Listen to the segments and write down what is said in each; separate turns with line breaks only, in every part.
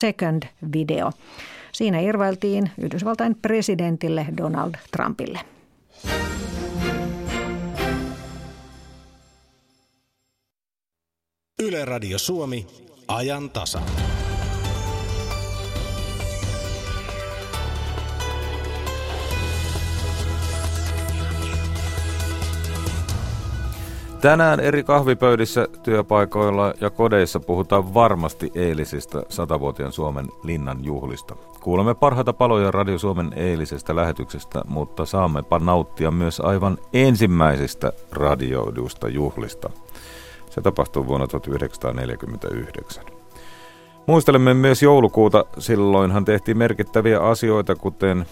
Second video. Siinä irvailtiin Yhdysvaltain presidentille Donald Trumpille.
Yle Radio Suomi, ajan tasa.
Tänään eri kahvipöydissä, työpaikoilla ja kodeissa puhutaan varmasti eilisistä satavuotiaan Suomen linnan juhlista. Kuulemme parhaita paloja Radio Suomen eilisestä lähetyksestä, mutta saammepa nauttia myös aivan ensimmäisistä radioidusta juhlista. Se tapahtui vuonna 1949. Muistelemme myös joulukuuta, silloinhan tehtiin merkittäviä asioita, kuten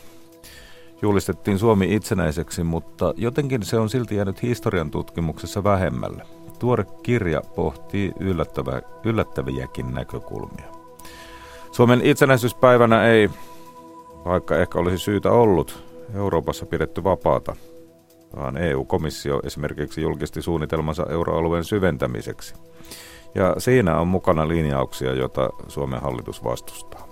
julistettiin Suomi itsenäiseksi, mutta jotenkin se on silti jäänyt historian tutkimuksessa vähemmälle. Tuore kirja pohtii yllättävä, yllättäviäkin näkökulmia. Suomen itsenäisyyspäivänä ei, vaikka ehkä olisi syytä ollut, Euroopassa pidetty vapaata, vaan EU-komissio esimerkiksi julkisti suunnitelmansa euroalueen syventämiseksi. Ja siinä on mukana linjauksia, joita Suomen hallitus vastustaa.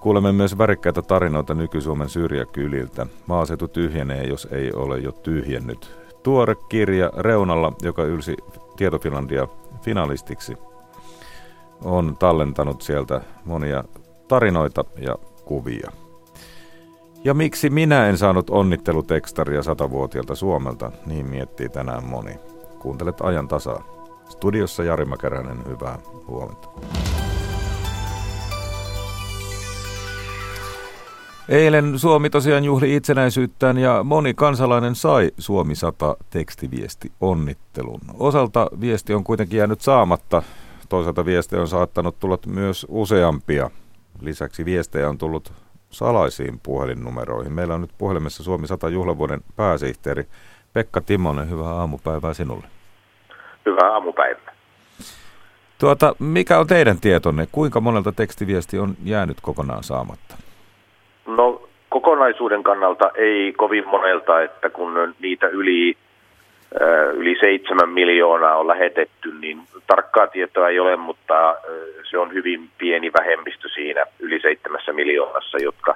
Kuulemme myös värikkäitä tarinoita nyky-Suomen syrjäkyliltä. Maaseutu tyhjenee, jos ei ole jo tyhjennyt. Tuore kirja Reunalla, joka ylsi Tietofinlandia finalistiksi, on tallentanut sieltä monia tarinoita ja kuvia. Ja miksi minä en saanut onnittelutekstaria satavuotiaalta Suomelta, niin miettii tänään moni. Kuuntelet ajan tasaa. Studiossa Jari Mäkäräinen, hyvää huomenta. Eilen Suomi tosiaan juhli itsenäisyyttään ja moni kansalainen sai Suomi 100 tekstiviesti onnittelun. Osalta viesti on kuitenkin jäänyt saamatta. Toisaalta viestejä on saattanut tulla myös useampia. Lisäksi viestejä on tullut salaisiin puhelinnumeroihin. Meillä on nyt puhelimessa Suomi 100 juhlavuoden pääsihteeri Pekka Timonen. Hyvää aamupäivää sinulle.
Hyvää aamupäivää.
Tuota, mikä on teidän tietonne? Kuinka monelta tekstiviesti on jäänyt kokonaan saamatta?
No kokonaisuuden kannalta ei kovin monelta, että kun niitä yli, äh, yli seitsemän miljoonaa on lähetetty, niin tarkkaa tietoa ei ole, mutta äh, se on hyvin pieni vähemmistö siinä yli seitsemässä miljoonassa, jotka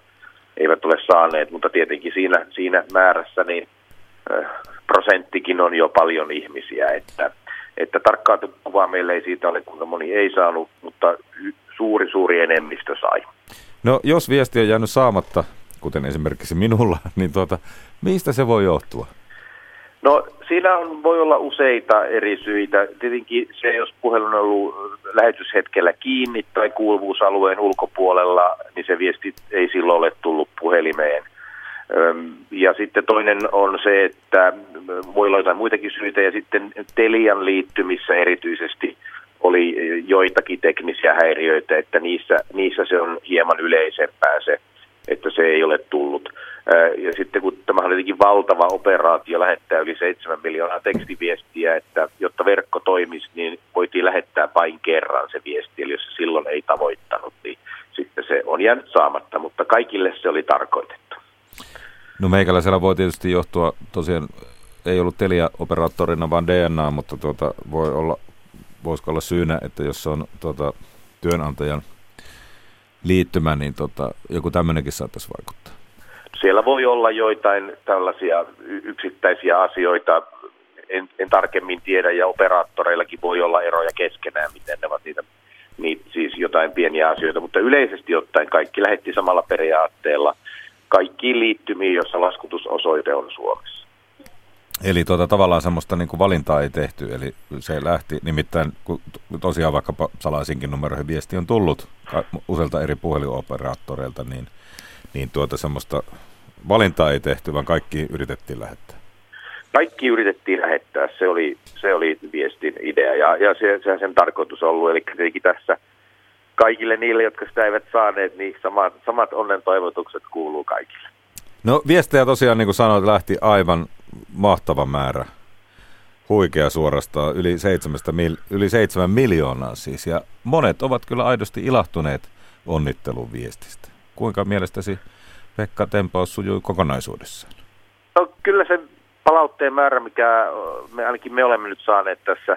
eivät ole saaneet, mutta tietenkin siinä, siinä määrässä niin äh, prosenttikin on jo paljon ihmisiä, että, että tarkkaa kuvaa meillä ei siitä ole, kuinka moni ei saanut, mutta suuri suuri enemmistö sai.
No jos viesti on jäänyt saamatta, kuten esimerkiksi minulla, niin tuota, mistä se voi johtua?
No siinä on, voi olla useita eri syitä. Tietenkin se, jos puhelun on ollut lähetyshetkellä kiinni tai kuuluvuusalueen ulkopuolella, niin se viesti ei silloin ole tullut puhelimeen. Ja sitten toinen on se, että voi olla jotain muitakin syitä, ja sitten Telian liittymissä erityisesti oli joitakin teknisiä häiriöitä, että niissä, niissä se on hieman yleisempää se, että se ei ole tullut. Ja sitten kun tämä on jotenkin valtava operaatio lähettää yli 7 miljoonaa tekstiviestiä, että jotta verkko toimisi, niin voitiin lähettää vain kerran se viesti. Eli jos se silloin ei tavoittanut, niin sitten se on jäänyt saamatta, mutta kaikille se oli tarkoitettu.
No meikäläisellä voi tietysti johtua, tosiaan ei ollut Telia-operaattorina, vaan DNA, mutta tuota, voi olla voisiko olla syynä, että jos on tuota, työnantajan liittymä, niin tota, joku tämmöinenkin saattaisi vaikuttaa?
Siellä voi olla joitain tällaisia yksittäisiä asioita, en, en tarkemmin tiedä, ja operaattoreillakin voi olla eroja keskenään, miten ne ovat niitä, niitä siis jotain pieniä asioita, mutta yleisesti ottaen kaikki lähetti samalla periaatteella kaikkiin liittymiin, jossa laskutusosoite on Suomessa.
Eli tuota, tavallaan semmoista niin kuin valintaa ei tehty, eli se lähti, nimittäin kun tosiaan vaikka salaisinkin numeroihin viesti on tullut useilta eri puhelinoperaattoreilta, niin, niin tuota semmoista valintaa ei tehty, vaan kaikki yritettiin lähettää.
Kaikki yritettiin lähettää, se oli, se oli viestin idea ja, ja se, se sen tarkoitus ollut, eli tietenkin tässä kaikille niille, jotka sitä eivät saaneet, niin samat, samat onnen toivotukset kuuluu kaikille.
No viestejä tosiaan, niin kuin sanoit, lähti aivan mahtava määrä. Huikea suorastaan, yli, mil, yli seitsemän miljoonaa siis. Ja monet ovat kyllä aidosti ilahtuneet onnittelun viestistä. Kuinka mielestäsi Pekka Tempaus sujui kokonaisuudessaan?
No kyllä se palautteen määrä, mikä me ainakin me olemme nyt saaneet tässä,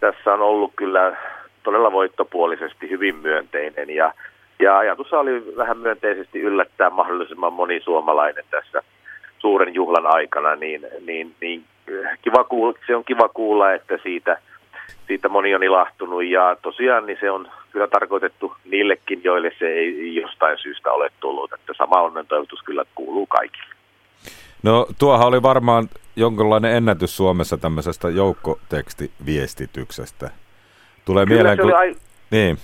tässä on ollut kyllä todella voittopuolisesti hyvin myönteinen ja, ja ajatus oli vähän myönteisesti yllättää mahdollisimman moni suomalainen tässä suuren juhlan aikana, niin, niin, niin kiva kuulla, se on kiva kuulla, että siitä, siitä moni on ilahtunut ja tosiaan niin se on kyllä tarkoitettu niillekin, joille se ei jostain syystä ole tullut, että sama onnen toivotus kyllä kuuluu kaikille.
No tuohan oli varmaan jonkinlainen ennätys Suomessa tämmöisestä joukkotekstiviestityksestä. Tulee
kyllä
mieleen, kun...
ai-
Niin,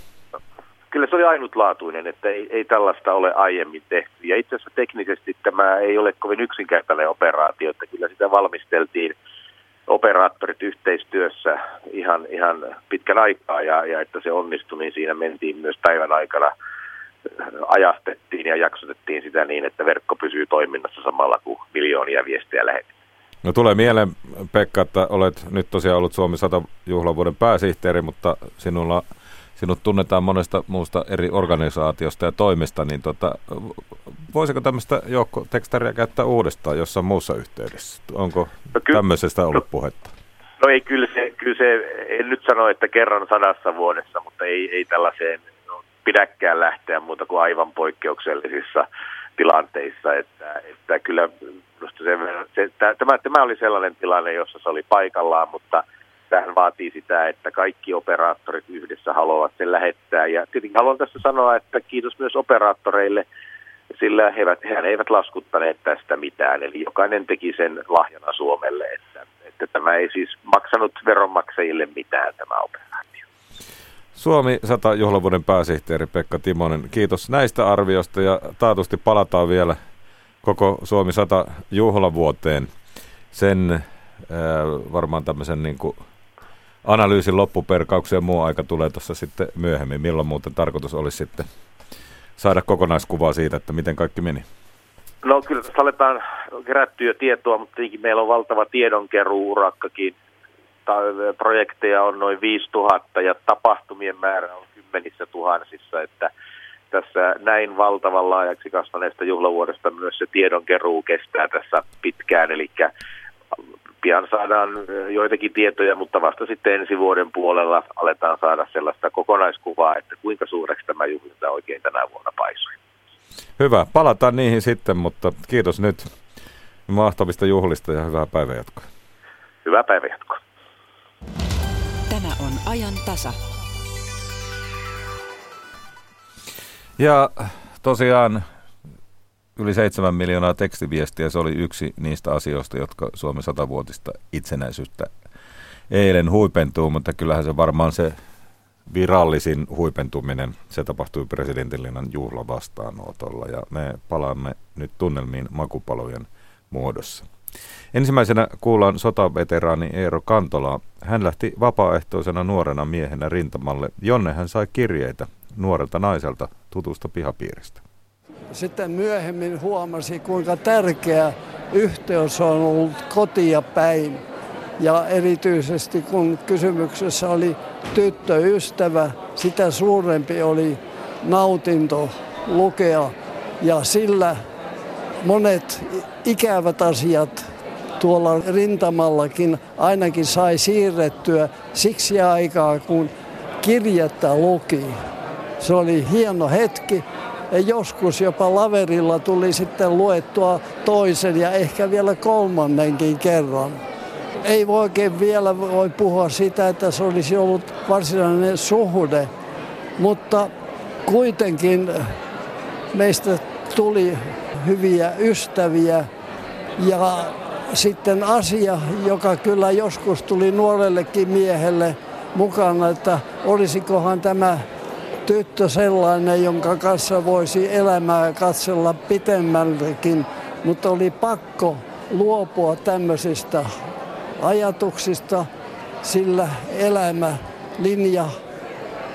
Kyllä se oli ainutlaatuinen, että ei, ei tällaista ole aiemmin tehty. Ja itse asiassa teknisesti tämä ei ole kovin yksinkertainen operaatio, että kyllä sitä valmisteltiin operaattorit yhteistyössä ihan, ihan pitkän aikaa ja, ja että se onnistui, niin siinä mentiin myös päivän aikana ajastettiin ja jaksotettiin sitä niin, että verkko pysyy toiminnassa samalla kuin miljoonia viestejä lähetetään.
No tulee mieleen, Pekka, että olet nyt tosiaan ollut Suomi 100 juhlavuoden pääsihteeri, mutta sinulla, sinut tunnetaan monesta muusta eri organisaatiosta ja toimista, niin tota, voisiko tämmöistä joukkotekstaria käyttää uudestaan jossain muussa yhteydessä? Onko
No ky-
tämmöisestä ollut puhetta?
No ei, kyllä se, kyllä se, en nyt sano, että kerran sadassa vuodessa, mutta ei, ei tällaiseen pidäkään lähteä muuta kuin aivan poikkeuksellisissa tilanteissa, että, että kyllä minusta se, se, tämä, tämä oli sellainen tilanne, jossa se oli paikallaan, mutta tähän vaatii sitä, että kaikki operaattorit yhdessä haluavat sen lähettää. Ja tietenkin haluan tässä sanoa, että kiitos myös operaattoreille, sillä he eivät, hehän eivät laskuttaneet tästä mitään. Eli jokainen teki sen lahjana Suomelle, että, että tämä ei siis maksanut veronmaksajille mitään tämä operaatio.
Suomi 100 juhlavuoden pääsihteeri Pekka Timonen, kiitos näistä arvioista ja taatusti palataan vielä koko Suomi 100 juhlavuoteen. Sen äh, varmaan tämmöisen niin kuin analyysin loppuperkauksen ja muu aika tulee tuossa sitten myöhemmin. Milloin muuten tarkoitus olisi sitten saada kokonaiskuvaa siitä, että miten kaikki meni?
No kyllä tässä aletaan kerättyä tietoa, mutta tietenkin meillä on valtava tiedonkeruurakkakin. Projekteja on noin 5000 ja tapahtumien määrä on kymmenissä tuhansissa, että tässä näin valtavan laajaksi kasvaneesta juhlavuodesta myös se tiedonkeruu kestää tässä pitkään, eli pian saadaan joitakin tietoja, mutta vasta sitten ensi vuoden puolella aletaan saada sellaista kokonaiskuvaa, että kuinka suureksi tämä juhlinta oikein tänä vuonna paisui.
Hyvä, palataan niihin sitten, mutta kiitos nyt mahtavista juhlista ja hyvää päivänjatkoa.
Hyvää päivänjatkoa.
Tämä on ajan tasa.
Ja tosiaan yli 7 miljoonaa tekstiviestiä, se oli yksi niistä asioista, jotka Suomen satavuotista itsenäisyyttä eilen huipentuu, mutta kyllähän se varmaan se virallisin huipentuminen, se tapahtui presidentinlinnan juhlavastaanotolla ja me palaamme nyt tunnelmiin makupalojen muodossa. Ensimmäisenä kuullaan sotaveteraani Eero Kantolaa. Hän lähti vapaaehtoisena nuorena miehenä rintamalle, jonne hän sai kirjeitä nuorelta naiselta tutusta pihapiiristä.
Sitten myöhemmin huomasi, kuinka tärkeä yhteys on ollut kotia päin. Ja erityisesti kun kysymyksessä oli tyttöystävä, sitä suurempi oli nautinto lukea. Ja sillä monet ikävät asiat tuolla rintamallakin ainakin sai siirrettyä siksi aikaa, kun kirjettä luki. Se oli hieno hetki ja joskus jopa laverilla tuli sitten luettua toisen ja ehkä vielä kolmannenkin kerran. Ei voi oikein vielä voi puhua sitä, että se olisi ollut varsinainen suhde, mutta kuitenkin meistä tuli hyviä ystäviä ja sitten asia, joka kyllä joskus tuli nuorellekin miehelle mukana, että olisikohan tämä tyttö sellainen, jonka kanssa voisi elämää katsella pitemmällekin, mutta oli pakko luopua tämmöisistä ajatuksista, sillä elämä, linja,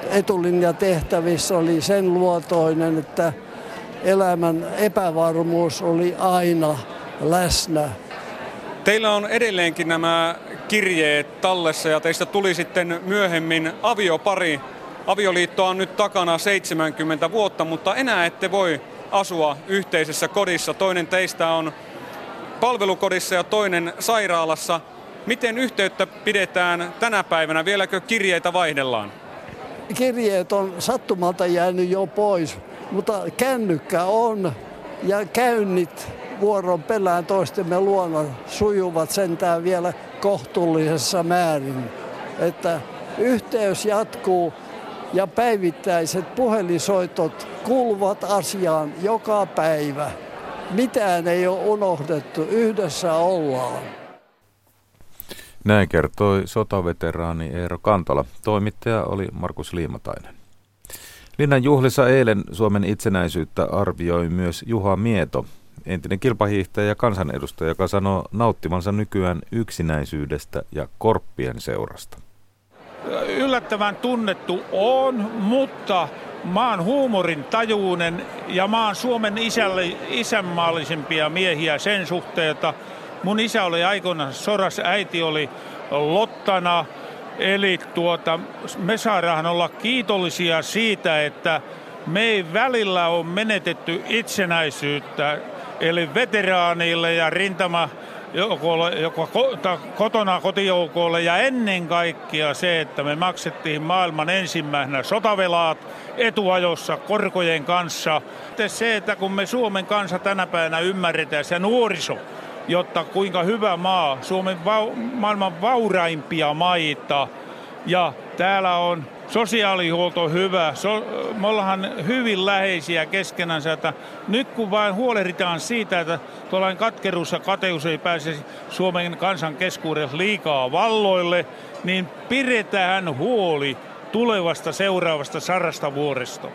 etulinjatehtävissä oli sen luotoinen, että elämän epävarmuus oli aina läsnä.
Teillä on edelleenkin nämä kirjeet tallessa ja teistä tuli sitten myöhemmin aviopari. Avioliitto on nyt takana 70 vuotta, mutta enää ette voi asua yhteisessä kodissa. Toinen teistä on palvelukodissa ja toinen sairaalassa. Miten yhteyttä pidetään tänä päivänä? Vieläkö kirjeitä vaihdellaan?
kirjeet on sattumalta jäänyt jo pois, mutta kännykkä on ja käynnit vuoron pelään toistemme luona sujuvat sentään vielä kohtuullisessa määrin. Että yhteys jatkuu ja päivittäiset puhelisoitot kuuluvat asiaan joka päivä. Mitään ei ole unohdettu, yhdessä ollaan.
Näin kertoi sotaveteraani Eero Kantola. Toimittaja oli Markus Liimatainen. Linnan juhlissa eilen Suomen itsenäisyyttä arvioi myös Juha Mieto, entinen kilpahiihtäjä ja kansanedustaja, joka sanoo nauttimansa nykyään yksinäisyydestä ja korppien seurasta.
Yllättävän tunnettu on, mutta maan huumorin tajuinen ja maan Suomen isälle, isänmaallisimpia miehiä sen suhteen, että mun isä oli aikoinaan soras, äiti oli Lottana. Eli tuota, me saadaan olla kiitollisia siitä, että me ei välillä ole menetetty itsenäisyyttä. Eli veteraanille ja rintama joukolle, joko kotona kotijoukolle ja ennen kaikkea se, että me maksettiin maailman ensimmäisenä sotavelaat etuajossa korkojen kanssa. Se, että kun me Suomen kansa tänä päivänä ymmärretään, se nuoriso, jotta kuinka hyvä maa, Suomen va- maailman vauraimpia maita ja täällä on sosiaalihuolto hyvä. So, me ollaan hyvin läheisiä keskenänsä, että nyt kun vain huolehditaan siitä, että tuollainen katkeruus ja kateus ei pääse Suomen kansan keskuudessa liikaa valloille, niin pidetään huoli tulevasta seuraavasta sarasta vuoresta.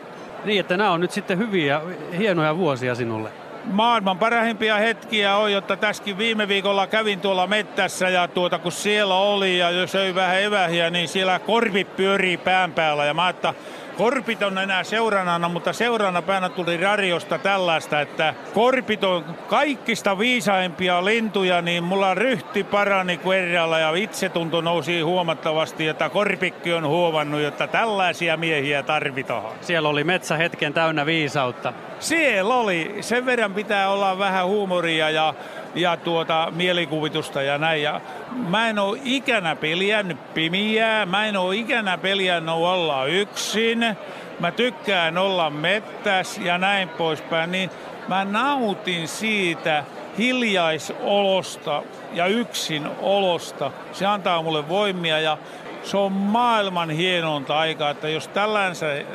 Niin, että nämä on nyt sitten hyviä, hienoja vuosia sinulle
maailman parhaimpia hetkiä on, jotta tässäkin viime viikolla kävin tuolla mettässä ja tuota kun siellä oli ja söi vähän evähiä, niin siellä korvit pyörii pään päällä. Ja mä että Korpit on enää seurannana, mutta seurana päänä tuli radiosta tällaista, että korpit on kaikista viisaimpia lintuja, niin mulla ryhti parani kuin eräällä ja itsetunto nousi huomattavasti, että korpikki on huomannut, että tällaisia miehiä tarvitaan.
Siellä oli metsä hetken täynnä viisautta.
Siellä oli. Sen verran pitää olla vähän huumoria ja ja tuota, mielikuvitusta ja näin. Ja mä en oo ikänä peliännyt pimiää, mä en oo ikänä peliännyt olla yksin. Mä tykkään olla mettäs ja näin poispäin, niin mä nautin siitä hiljaisolosta ja yksin olosta. Se antaa mulle voimia ja se on maailman hienonta aikaa, että jos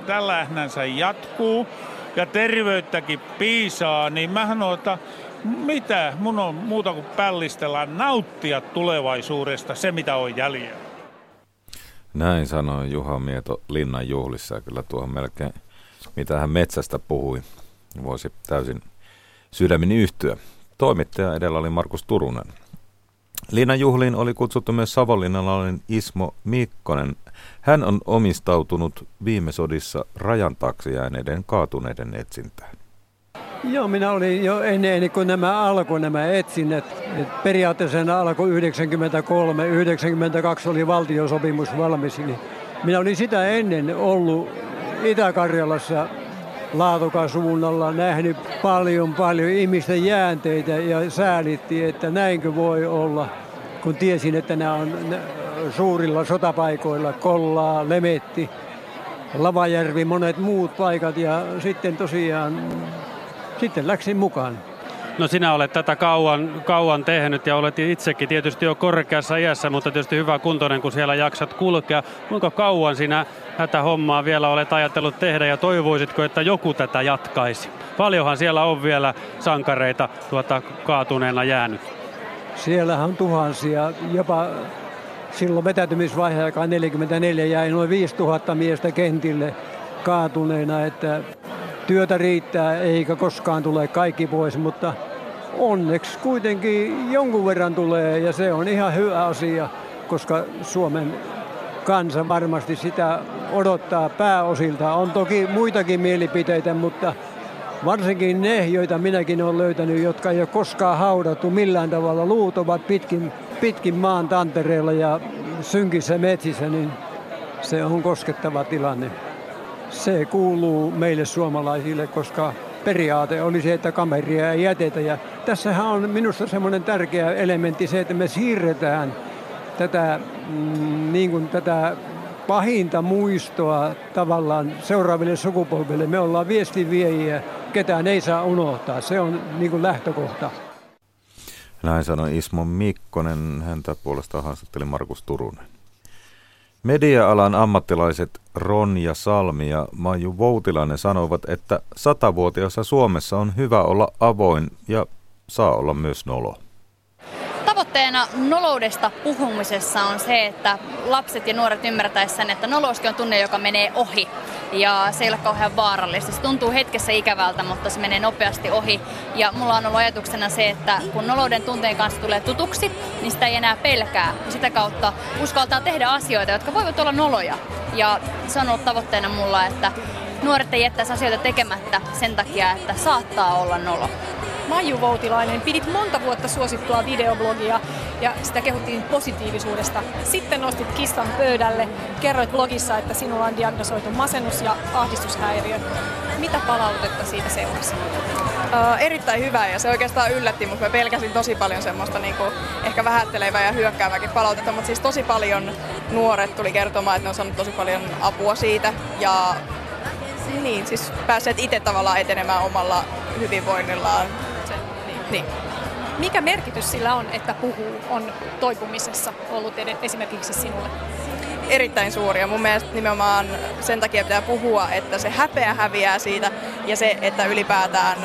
tällaisensa jatkuu ja terveyttäkin piisaa, niin mä että mitä mun on muuta kuin pällistellä, nauttia tulevaisuudesta, se mitä on jäljellä.
Näin sanoi Juha Mieto Linnan juhlissa. Kyllä tuohon melkein, mitä hän metsästä puhui, voisi täysin sydämini yhtyä. Toimittaja edellä oli Markus Turunen. Linnan juhliin oli kutsuttu myös savonlinnalainen Ismo Mikkonen. Hän on omistautunut viime sodissa rajan taakse jääneiden kaatuneiden etsintään.
Joo, minä olin jo ennen, kuin nämä alkoi nämä etsinnät. Et periaatteessa alkoi 93, 92 oli valtiosopimus valmis. Niin minä olin sitä ennen ollut Itä-Karjalassa Laatokan suunnalla nähnyt paljon paljon ihmisten jäänteitä ja säälitti, että näinkö voi olla, kun tiesin, että nämä on suurilla sotapaikoilla, Kollaa, Lemetti, Lavajärvi, monet muut paikat ja sitten tosiaan sitten läksin mukaan.
No sinä olet tätä kauan, kauan tehnyt ja olet itsekin tietysti jo korkeassa iässä, mutta tietysti hyvä kuntoinen, kun siellä jaksat kulkea. Kuinka kauan sinä tätä hommaa vielä olet ajatellut tehdä ja toivoisitko, että joku tätä jatkaisi? Paljonhan siellä on vielä sankareita tuota kaatuneena jäänyt.
Siellähän on tuhansia, jopa silloin vetäytymisvaiheen aikaan 44 jäi noin 5000 miestä kentille kaatuneena, että työtä riittää eikä koskaan tule kaikki pois, mutta onneksi kuitenkin jonkun verran tulee ja se on ihan hyvä asia, koska Suomen kansa varmasti sitä odottaa pääosilta. On toki muitakin mielipiteitä, mutta varsinkin ne, joita minäkin olen löytänyt, jotka ei ole koskaan haudattu millään tavalla. Luut ovat pitkin, pitkin maan tantereella ja synkissä metsissä, niin se on koskettava tilanne se kuuluu meille suomalaisille, koska periaate oli se, että kameria ei jätetä. Ja tässähän on minusta semmoinen tärkeä elementti se, että me siirretään tätä, mm, niin kuin tätä pahinta muistoa tavallaan seuraaville sukupolville. Me ollaan viestinviejiä, ketään ei saa unohtaa. Se on niin kuin lähtökohta.
Näin sanoi Ismo Mikkonen, häntä puolestaan haastatteli Markus Turunen. Media-alan ammattilaiset Ronja Salmi ja Maju Voutilainen sanoivat, että satavuotiaassa Suomessa on hyvä olla avoin ja saa olla myös nolo.
Tavoitteena noloudesta puhumisessa on se, että lapset ja nuoret ymmärtäisivät sen, että nolouskin on tunne, joka menee ohi. Ja se ei ole kauhean vaarallista. Se tuntuu hetkessä ikävältä, mutta se menee nopeasti ohi. Ja mulla on ollut ajatuksena se, että kun nolouden tunteen kanssa tulee tutuksi, niin sitä ei enää pelkää. Ja sitä kautta uskaltaa tehdä asioita, jotka voivat olla noloja. Ja se on ollut tavoitteena mulla, että nuoret ei jättäisi asioita tekemättä sen takia, että saattaa olla nolo.
Maiju Voutilainen, pidit monta vuotta suosittua videoblogia ja sitä kehuttiin positiivisuudesta. Sitten nostit kissan pöydälle, kerroit blogissa, että sinulla on diagnosoitu masennus- ja ahdistushäiriö. Mitä palautetta siitä seurasi?
Uh, erittäin hyvä ja se oikeastaan yllätti, mutta mä pelkäsin tosi paljon semmoista niin kuin, ehkä vähättelevää ja hyökkääväkin palautetta, mutta siis tosi paljon nuoret tuli kertomaan, että ne on saanut tosi paljon apua siitä ja niin, siis päässeet itse tavallaan etenemään omalla hyvinvoinnillaan
niin. Mikä merkitys sillä on, että puhuu on toipumisessa ollut esimerkiksi sinulle?
Erittäin suuri ja mun mielestä nimenomaan sen takia pitää puhua, että se häpeä häviää siitä ja se, että ylipäätään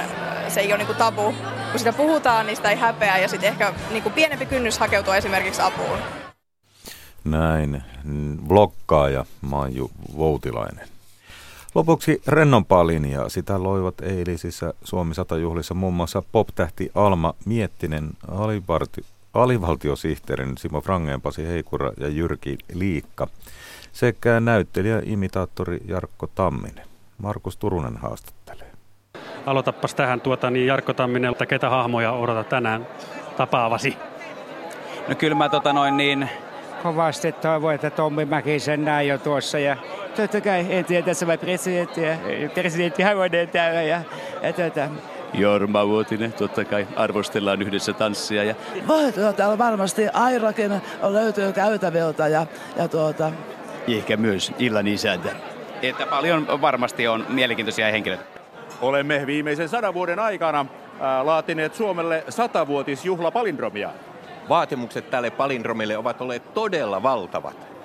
se ei ole niinku tabu. Kun sitä puhutaan, niin sitä ei häpeä ja sitten ehkä niinku pienempi kynnys hakeutua esimerkiksi apuun.
Näin, blokkaaja Maiju Voutilainen. Lopuksi rennompaa linjaa. Sitä loivat eilisissä Suomi 100-juhlissa muun muassa pop-tähti Alma Miettinen, alivarti, alivaltiosihteerin Simo Frangeen, Pasi Heikura ja Jyrki Liikka sekä näyttelijä imitaattori Jarkko Tamminen. Markus Turunen haastattelee.
Aloitappas tähän tuota, niin Jarkko Tamminen, että ketä hahmoja odotat tänään tapaavasi?
No kyllä mä tota noin niin kovasti toivon, että Tommi Mäkisen näin jo tuossa ja totta kai entinen tasavallan presidentti ja presidentti Havonen täällä ja, ja tota, Jorma Vuotinen, totta kai arvostellaan yhdessä tanssia. Ja...
Täällä varmasti Airakin löytyy käytäviltä ja, ja tuota...
Ehkä myös illan isäntä. Että paljon varmasti on mielenkiintoisia henkilöitä.
Olemme viimeisen sadan vuoden aikana laatineet Suomelle satavuotisjuhlapalindromia.
Vaatimukset tälle palindromille ovat olleet todella valtavat.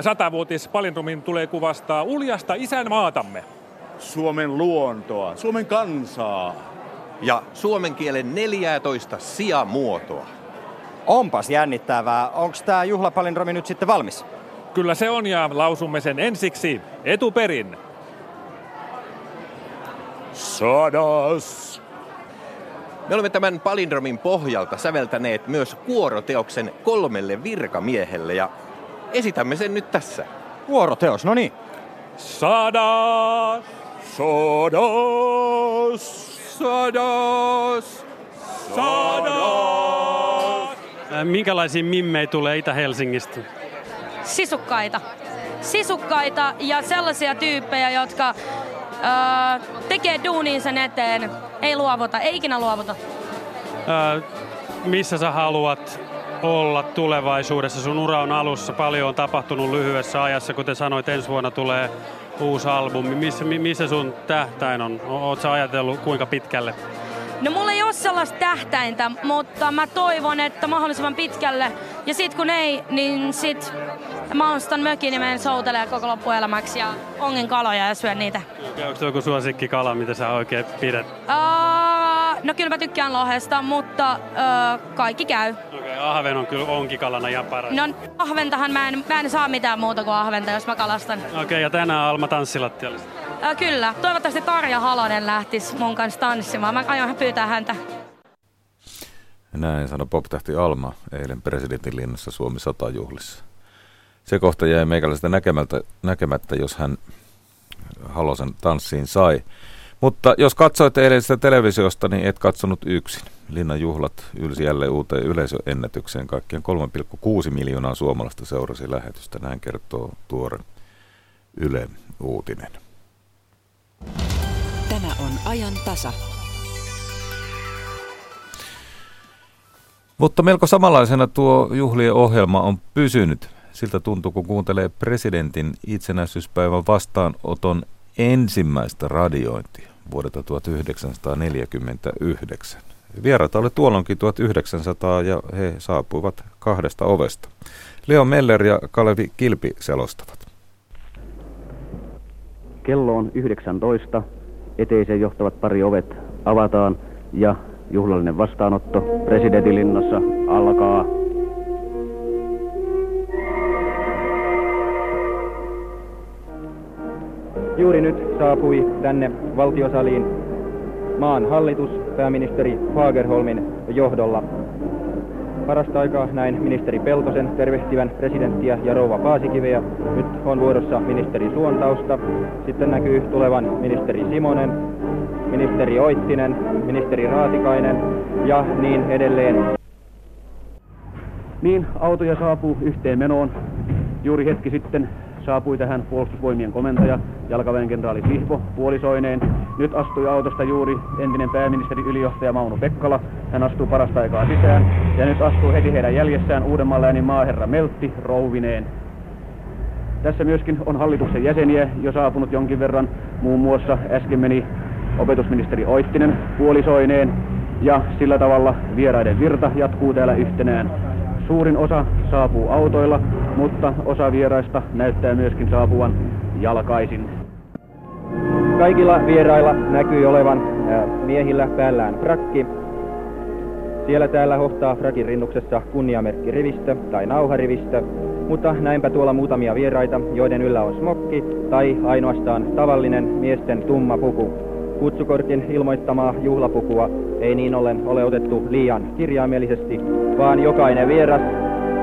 Satavuotis palindromin tulee kuvastaa uljasta isänmaatamme.
Suomen luontoa, Suomen kansaa.
Ja suomen kielen 14 sijamuotoa.
Onpas jännittävää. Onko tämä juhlapalindromi nyt sitten valmis?
Kyllä se on ja lausumme sen ensiksi etuperin.
Sadas.
Me olemme tämän palindromin pohjalta säveltäneet myös kuoroteoksen kolmelle virkamiehelle ja esitämme sen nyt tässä.
Vuoroteos, no niin.
Sadas,
sadas,
sadas, sadas.
Minkälaisia mimmei tulee Itä-Helsingistä?
Sisukkaita. Sisukkaita ja sellaisia tyyppejä, jotka öö, tekee duunin sen eteen. Ei luovuta, ei ikinä luovuta.
Öö, missä sä haluat olla tulevaisuudessa? Sun ura on alussa, paljon on tapahtunut lyhyessä ajassa. Kuten sanoit, ensi vuonna tulee uusi albumi. Missä, missä sun tähtäin on? Oletko ajatellut kuinka pitkälle?
No mulla ei ole sellaista tähtäintä, mutta mä toivon, että mahdollisimman pitkälle. Ja sit kun ei, niin sit mä ostan mökin ja menen soutelee koko loppuelämäksi ja ongen kaloja ja syön niitä.
Onko joku suosikkikala, mitä sä oikein pidät?
Uh, no kyllä mä tykkään lohesta, mutta uh, kaikki käy.
Okei, okay, ahven on kyllä onkikalana ja paras.
No ahventahan mä en, mä en saa mitään muuta kuin ahventa, jos mä kalastan.
Okei, okay, ja tänään Alma tanssilattialla.
Kyllä. Toivottavasti Tarja Halonen lähtisi mun kanssa tanssimaan. Mä aion pyytää häntä.
Näin sanoi poptähti Alma eilen presidentin linnassa Suomi 100 juhlissa. Se kohta jäi meikäläistä näkemättä, näkemättä, jos hän Halosen tanssiin sai. Mutta jos katsoit eilen sitä televisiosta, niin et katsonut yksin. Linnan juhlat ylsi jälleen uuteen yleisöennätykseen. Kaikkien 3,6 miljoonaa suomalaista seurasi lähetystä. Näin kertoo tuore Yle uutinen.
Tämä on ajan tasa.
Mutta melko samanlaisena tuo juhlien ohjelma on pysynyt. Siltä tuntuu, kun kuuntelee presidentin itsenäisyyspäivän vastaanoton ensimmäistä radiointia vuodelta 1949. Vieraita oli tuolloinkin 1900 ja he saapuivat kahdesta ovesta. Leo Meller ja Kalevi Kilpi selostavat.
Kello on 19. Eteiseen johtavat pari ovet avataan ja juhlallinen vastaanotto presidentilinnassa alkaa.
Juuri nyt saapui tänne valtiosaliin maan hallitus pääministeri Fagerholmin johdolla. Parasta aikaa näin ministeri Peltosen tervehtivän presidenttiä ja rouva Paasikiveä. Nyt on vuorossa ministeri Suontausta. Sitten näkyy tulevan ministeri Simonen, ministeri Oittinen, ministeri Raatikainen ja niin edelleen.
Niin, autoja saapuu yhteen menoon. Juuri hetki sitten saapui tähän puolustusvoimien komentaja, jalkaväen kenraali Sihvo puolisoineen. Nyt astui autosta juuri entinen pääministeri ylijohtaja Mauno Pekkala. Hän astuu parasta aikaa sisään. Ja nyt astuu heti heidän jäljessään Uudenmaan läänin maaherra Meltti rouvineen. Tässä myöskin on hallituksen jäseniä jo saapunut jonkin verran. Muun muassa äsken meni opetusministeri Oittinen puolisoineen. Ja sillä tavalla vieraiden virta jatkuu täällä yhtenään. Suurin osa saapuu autoilla, mutta osa vieraista näyttää myöskin saapuvan jalkaisin.
Kaikilla vierailla näkyy olevan miehillä päällään frakki. Siellä täällä hohtaa frakin rinnuksessa kunniamerkki rivistö tai nauharivistö, mutta näinpä tuolla muutamia vieraita, joiden yllä on smokki tai ainoastaan tavallinen miesten tumma puku. Kutsukortin ilmoittamaa juhlapukua ei niin ollen ole otettu liian kirjaimellisesti, vaan jokainen vieras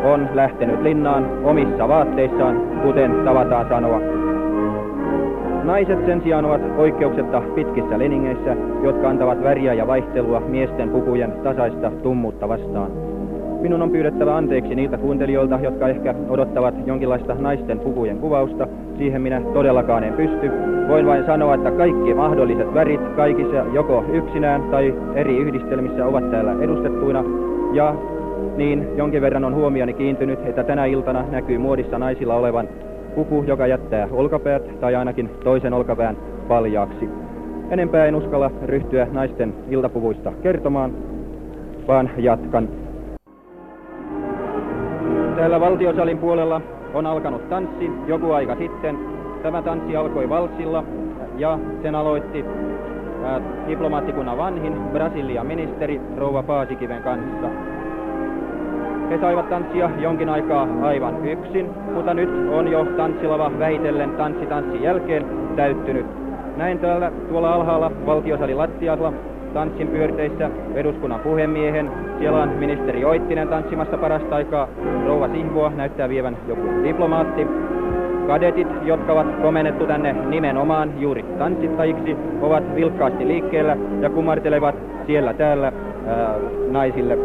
on lähtenyt linnaan omissa vaatteissaan, kuten tavataan sanoa. Naiset sen sijaan ovat oikeuksetta pitkissä leningeissä, jotka antavat väriä ja vaihtelua miesten pukujen tasaista tummuutta vastaan. Minun on pyydettävä anteeksi niiltä kuuntelijoilta, jotka ehkä odottavat jonkinlaista naisten pukujen kuvausta. Siihen minä todellakaan en pysty. Voin vain sanoa, että kaikki mahdolliset värit kaikissa joko yksinään tai eri yhdistelmissä ovat täällä edustettuina. Ja niin jonkin verran on huomioni kiintynyt, että tänä iltana näkyy muodissa naisilla olevan puku, joka jättää olkapäät tai ainakin toisen olkapään paljaaksi. Enempää en uskalla ryhtyä naisten iltapuvuista kertomaan, vaan jatkan. Täällä valtiosalin puolella on alkanut tanssi joku aika sitten. Tämä tanssi alkoi valsilla ja sen aloitti diplomaattikunnan vanhin Brasilian ministeri Rouva Paasikiven kanssa. He saivat tanssia jonkin aikaa aivan yksin, mutta nyt on jo tanssilava väitellen tanssi tanssin jälkeen täyttynyt. Näin täällä tuolla alhaalla valtiosalin lattialla tanssin pyörteissä eduskunnan puhemiehen. Siellä on ministeri Oittinen tanssimassa parasta aikaa. Rouva Sihvoa näyttää vievän joku diplomaatti. Kadetit, jotka ovat komennettu tänne nimenomaan juuri tanssittajiksi, ovat vilkkaasti liikkeellä ja kumartelevat siellä täällä ää, naisille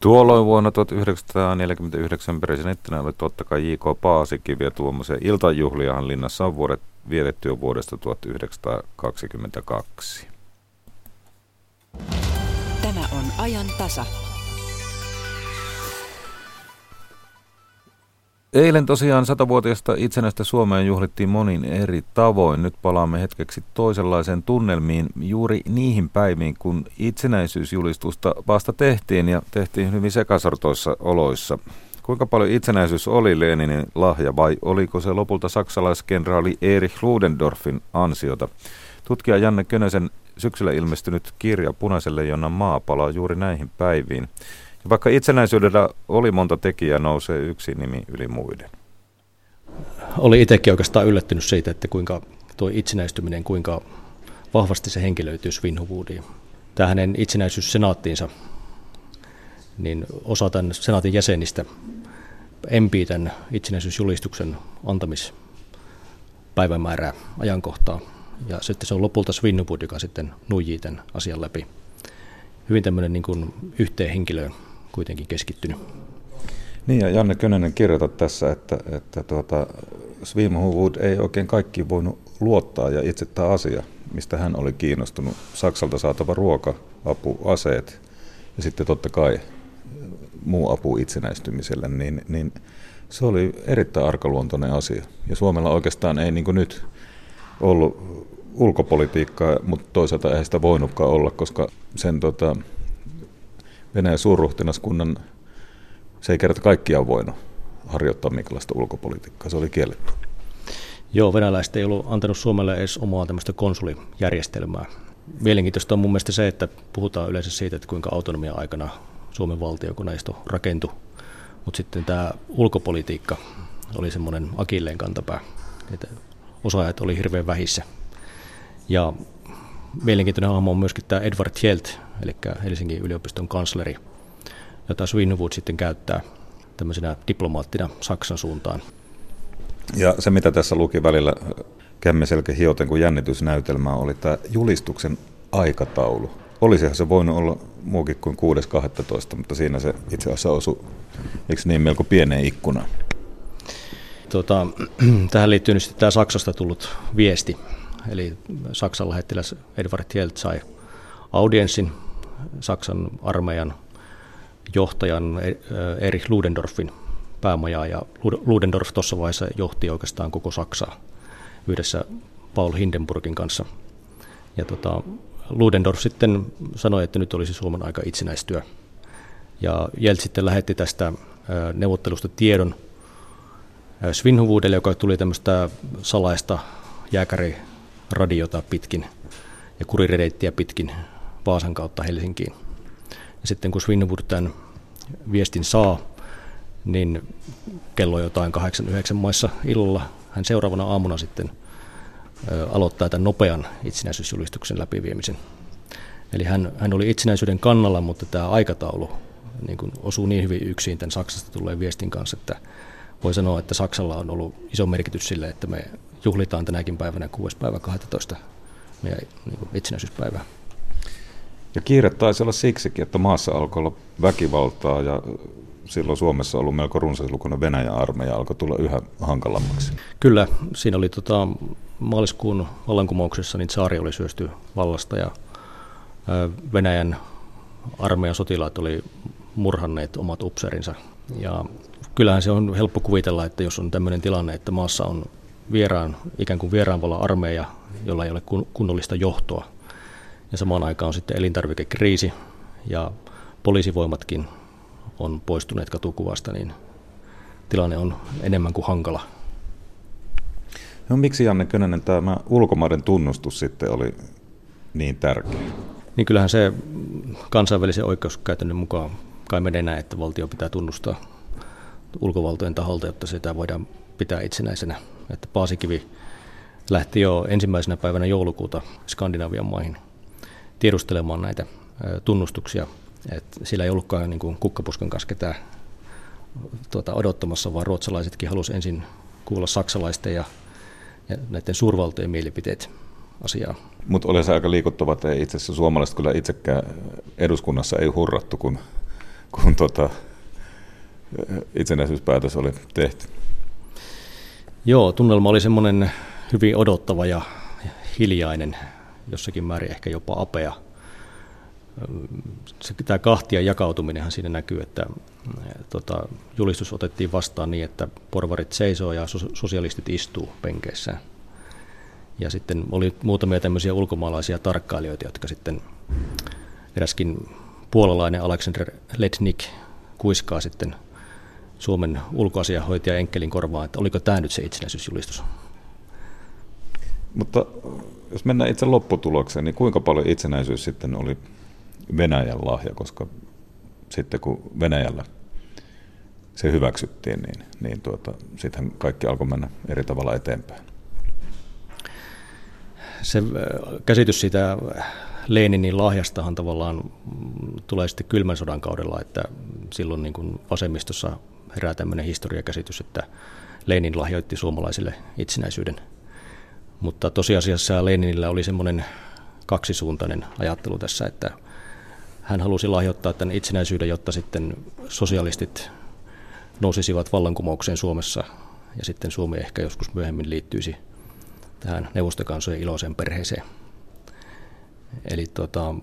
Tuolloin vuonna 1949 presidenttinä oli totta kai J.K. Paasikivi ja tuommoisia iltajuhliahan linnassa on vuodet vietetty jo vuodesta 1922.
Tämä on ajan tasa.
Eilen tosiaan satavuotiaista itsenäistä Suomeen juhlittiin monin eri tavoin. Nyt palaamme hetkeksi toisenlaiseen tunnelmiin juuri niihin päiviin, kun itsenäisyysjulistusta vasta tehtiin ja tehtiin hyvin sekasortoissa oloissa. Kuinka paljon itsenäisyys oli Leninin lahja vai oliko se lopulta saksalaiskenraali Erich Ludendorffin ansiota? Tutkija Janne Könösen syksyllä ilmestynyt kirja Punaiselle Jonnan maa palaa juuri näihin päiviin. Vaikka itsenäisyydellä oli monta tekijää, nousee yksi nimi yli muiden.
Oli itsekin oikeastaan yllättynyt siitä, että kuinka tuo itsenäistyminen, kuinka vahvasti se henkilöityy Svinhuvuudiin. Tämä hänen itsenäisyyssenaattiinsa, niin osa tämän senaatin jäsenistä empii tämän itsenäisyysjulistuksen antamispäivämäärää ajankohtaa. Ja sitten se on lopulta Svinhuvud, joka sitten nuijii tämän asian läpi. Hyvin tämmöinen niin kuin yhteen henkilöön kuitenkin keskittynyt.
Niin ja Janne Könönen kirjoitat tässä, että, että tuota, Svinhuvud ei oikein kaikki voinut luottaa ja itse tämä asia, mistä hän oli kiinnostunut, Saksalta saatava ruoka, apu, aseet ja sitten totta kai muu apu itsenäistymiselle, niin, niin se oli erittäin arkaluontoinen asia. Ja Suomella oikeastaan ei niin nyt ollut ulkopolitiikkaa, mutta toisaalta ei sitä voinutkaan olla, koska sen tota, Venäjän suurruhtinaskunnan, se ei kerta kaikkiaan voinut harjoittaa minkälaista ulkopolitiikkaa, se oli kielletty.
Joo, venäläiset ei ollut antanut Suomelle edes omaa tämmöistä konsulijärjestelmää. Mielenkiintoista on mun mielestä se, että puhutaan yleensä siitä, että kuinka autonomia aikana Suomen valtiokoneisto rakentui, mutta sitten tämä ulkopolitiikka oli semmoinen akilleen kantapää, että osaajat oli hirveän vähissä. Ja mielenkiintoinen hahmo on myöskin tämä Edward Hjelt, eli Helsingin yliopiston kansleri, jota Svinhuvud sitten käyttää tämmöisenä diplomaattina Saksan suuntaan.
Ja se, mitä tässä luki välillä kämmeselkä hioten kuin jännitysnäytelmä, oli tämä julistuksen aikataulu. Olisihan se voinut olla muukin kuin 6.12, mutta siinä se itse asiassa osui, eikö niin, melko pieneen ikkunaan.
Tota, tähän liittyy nyt tämä Saksasta tullut viesti. Eli Saksan lähettiläs Edward Hjelt sai audienssin Saksan armeijan johtajan Erich Ludendorffin päämajaa ja Ludendorff tuossa vaiheessa johti oikeastaan koko Saksaa yhdessä Paul Hindenburgin kanssa. Ja tota, Ludendorff sitten sanoi, että nyt olisi Suomen aika itsenäistyä. Ja Jelt sitten lähetti tästä neuvottelusta tiedon Svinhuvudelle, joka tuli tämmöistä salaista jääkäriradiota pitkin ja kuriredeittiä pitkin Vaasan kautta Helsinkiin. Ja sitten kun Svinhuvud tämän viestin saa, niin kello jotain 8-9 maissa illalla hän seuraavana aamuna sitten aloittaa tämän nopean itsenäisyysjulistuksen läpiviemisen. Eli hän, hän oli itsenäisyyden kannalla, mutta tämä aikataulu niin kuin osuu niin hyvin yksin tämän Saksasta tulee viestin kanssa, että voi sanoa, että Saksalla on ollut iso merkitys sille, että me juhlitaan tänäkin päivänä 6. päivä 12. meidän niin kuin itsenäisyyspäivää.
Ja kiire taisi olla siksikin, että maassa alkoi olla väkivaltaa ja silloin Suomessa ollut melko runsaslukuinen Venäjän armeija alkoi tulla yhä hankalammaksi.
Kyllä, siinä oli tota, maaliskuun vallankumouksessa niin saari oli syösty vallasta ja Venäjän armeijan sotilaat oli murhanneet omat upseerinsa. Ja kyllähän se on helppo kuvitella, että jos on tämmöinen tilanne, että maassa on vieraan, ikään kuin vieraanvalla armeija, jolla ei ole kunnollista johtoa, ja samaan aikaan on sitten elintarvikekriisi ja poliisivoimatkin on poistuneet katukuvasta, niin tilanne on enemmän kuin hankala.
No, miksi Janne Könönen tämä ulkomaiden tunnustus sitten oli niin tärkeä?
Niin kyllähän se kansainvälisen oikeuskäytännön mukaan kai menee näin, että valtio pitää tunnustaa ulkovaltojen taholta, jotta sitä voidaan pitää itsenäisenä. Että Paasikivi lähti jo ensimmäisenä päivänä joulukuuta Skandinavian maihin tiedustelemaan näitä tunnustuksia. Et sillä ei ollutkaan niin kuin kukkapuskan kanssa ketään tuota, odottamassa, vaan ruotsalaisetkin halusivat ensin kuulla saksalaisten ja, ja näiden suurvaltojen mielipiteet asiaa.
Mutta oli se aika liikuttava, että itse asiassa suomalaiset kyllä itsekään eduskunnassa ei hurrattu, kun, kun tota, itsenäisyyspäätös oli tehty.
Joo, tunnelma oli semmoinen hyvin odottava ja hiljainen, jossakin määrin ehkä jopa apea. Se, tämä kahtia jakautuminenhan siinä näkyy, että tota, julistus otettiin vastaan niin, että porvarit seisoo ja sosialistit istuu penkeissään. Ja sitten oli muutamia tämmöisiä ulkomaalaisia tarkkailijoita, jotka sitten eräskin puolalainen Alexander Letnik kuiskaa sitten Suomen ulkoasiahoitaja Enkelin korvaan, että oliko tämä nyt se itsenäisyysjulistus.
Mutta jos mennään itse lopputulokseen, niin kuinka paljon itsenäisyys sitten oli Venäjän lahja, koska sitten kun Venäjällä se hyväksyttiin, niin, niin tuota, sitten kaikki alkoi mennä eri tavalla eteenpäin.
Se käsitys siitä Leninin lahjastahan tavallaan tulee sitten kylmän sodan kaudella, että silloin niin kuin vasemmistossa herää tämmöinen historiakäsitys, että Lenin lahjoitti suomalaisille itsenäisyyden. Mutta tosiasiassa Leninillä oli semmoinen kaksisuuntainen ajattelu tässä, että hän halusi lahjoittaa tämän itsenäisyyden, jotta sitten sosialistit nousisivat vallankumoukseen Suomessa ja sitten Suomi ehkä joskus myöhemmin liittyisi tähän neuvostokansojen iloiseen perheeseen. Eli tota,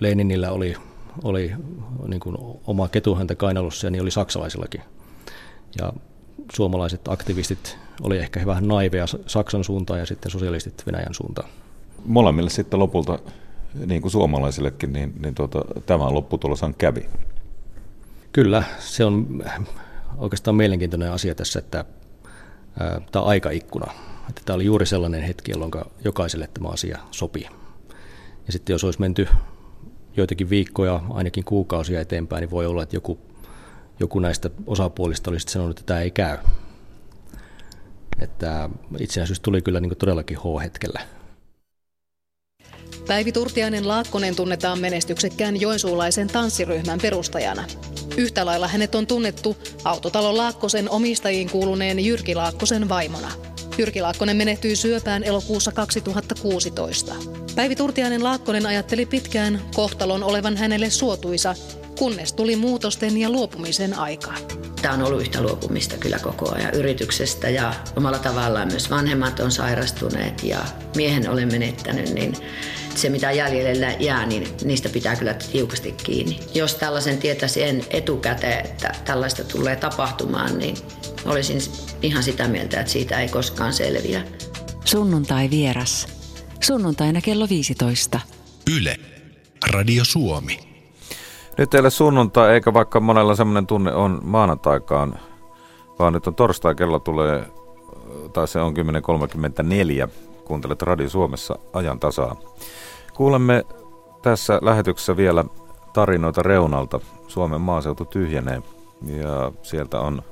Leninillä oli oli niin kuin oma ketuhäntä kainalossa ja niin oli saksalaisillakin. Ja suomalaiset aktivistit oli ehkä vähän naiveja Saksan suuntaan ja sitten sosialistit Venäjän suuntaan.
Molemmille sitten lopulta, niin kuin suomalaisillekin, niin, niin tuota, tämä lopputuloshan kävi.
Kyllä, se on oikeastaan mielenkiintoinen asia tässä, että tämä aikaikkuna. Että tämä oli juuri sellainen hetki, jolloin jokaiselle tämä asia sopii. Ja sitten jos olisi menty joitakin viikkoja, ainakin kuukausia eteenpäin, niin voi olla, että joku, joku näistä osapuolista olisi sanonut, että tämä ei käy. Että itsenäisyys tuli kyllä niin todellakin H-hetkellä.
Päivi Turtiainen Laakkonen tunnetaan menestyksekkään joensuulaisen tanssiryhmän perustajana. Yhtä lailla hänet on tunnettu autotalon Laakkosen omistajiin kuuluneen Jyrki Laakkosen vaimona. Jyrki Laakkonen menehtyi syöpään elokuussa 2016. Päivi Turtiainen Laakkonen ajatteli pitkään kohtalon olevan hänelle suotuisa, kunnes tuli muutosten ja luopumisen aika.
Tämä on ollut yhtä luopumista kyllä koko ajan yrityksestä ja omalla tavallaan myös vanhemmat on sairastuneet ja miehen olen menettänyt, niin se mitä jäljellä jää, niin niistä pitää kyllä tiukasti kiinni. Jos tällaisen tietäisi en etukäteen, että tällaista tulee tapahtumaan, niin olisin ihan sitä mieltä, että siitä ei koskaan selviä.
Sunnuntai vieras. Sunnuntaina kello 15.
Yle. Radio Suomi.
Nyt ei ole sunnuntai, eikä vaikka monella semmoinen tunne on maanantaikaan, vaan nyt on torstai, kello tulee, tai se on 10.34. Kuuntelet Radio Suomessa ajan tasaa. Kuulemme tässä lähetyksessä vielä tarinoita reunalta. Suomen maaseutu tyhjenee ja sieltä on,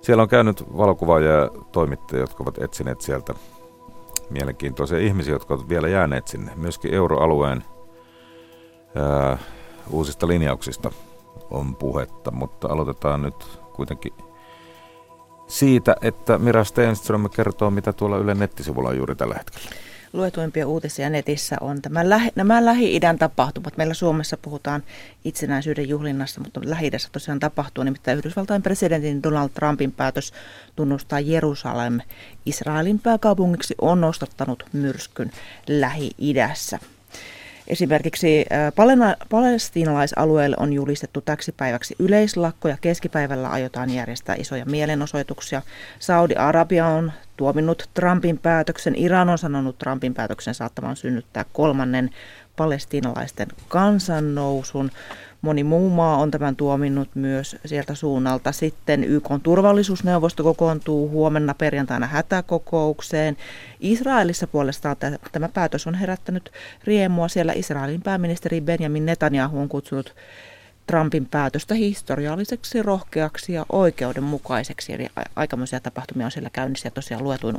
siellä on käynyt valokuvaajia ja toimittajia, jotka ovat etsineet sieltä mielenkiintoisia ihmisiä, jotka ovat vielä jääneet sinne. Myöskin euroalueen ää, uusista linjauksista on puhetta, mutta aloitetaan nyt kuitenkin siitä, että Mira Stenström kertoo, mitä tuolla Yle nettisivulla on juuri tällä hetkellä
luetuimpia uutisia netissä on tämä lähi, nämä Lähi-idän tapahtumat. Meillä Suomessa puhutaan itsenäisyyden juhlinnasta, mutta Lähi-idässä tosiaan tapahtuu. Nimittäin Yhdysvaltain presidentin Donald Trumpin päätös tunnustaa Jerusalem Israelin pääkaupungiksi on nostattanut myrskyn Lähi-idässä. Esimerkiksi palestiinalaisalueelle on julistettu täksi päiväksi yleislakko ja keskipäivällä aiotaan järjestää isoja mielenosoituksia. Saudi-Arabia on tuominnut Trumpin päätöksen. Iran on sanonut Trumpin päätöksen saattavan synnyttää kolmannen palestiinalaisten kansannousun. Moni muu maa on tämän tuominnut myös sieltä suunnalta. Sitten YK turvallisuusneuvosto kokoontuu huomenna perjantaina hätäkokoukseen. Israelissa puolestaan tämä päätös on herättänyt riemua. Siellä Israelin pääministeri Benjamin Netanyahu on kutsunut Trumpin päätöstä historialliseksi, rohkeaksi ja oikeudenmukaiseksi. Eli aikamoisia tapahtumia on siellä käynnissä ja tosiaan luetuin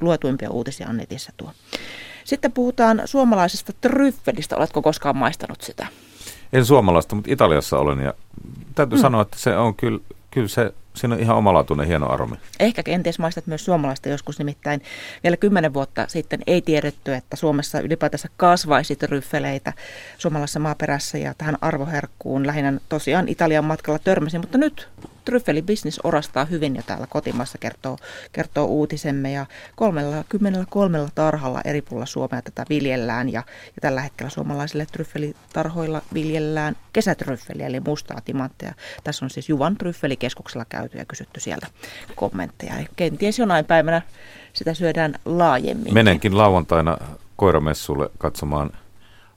luetuimpia uutisia on netissä tuo. Sitten puhutaan suomalaisesta tryffelistä. Oletko koskaan maistanut sitä?
En suomalaista, mutta Italiassa olen ja täytyy mm. sanoa, että se on kyllä, kyllä se, siinä on ihan omalaatuinen hieno aromi.
Ehkä kenties maistat myös suomalaista joskus, nimittäin vielä kymmenen vuotta sitten ei tiedetty, että Suomessa ylipäätänsä kasvaisi ryffeleitä suomalaisessa maaperässä ja tähän arvoherkkuun lähinnä tosiaan Italian matkalla törmäsin, mutta nyt tryffelibisnis orastaa hyvin ja täällä kotimaassa kertoo, kertoo uutisemme ja 33 tarhalla eri puolilla Suomea tätä viljellään ja, ja tällä hetkellä suomalaisille tryffelitarhoilla viljellään kesätryffeliä eli mustaa timanttia. Tässä on siis Juvan tryffelikeskuksella käyty ja kysytty sieltä kommentteja. Eli kenties jonain päivänä sitä syödään laajemmin.
Menenkin lauantaina koiramessulle katsomaan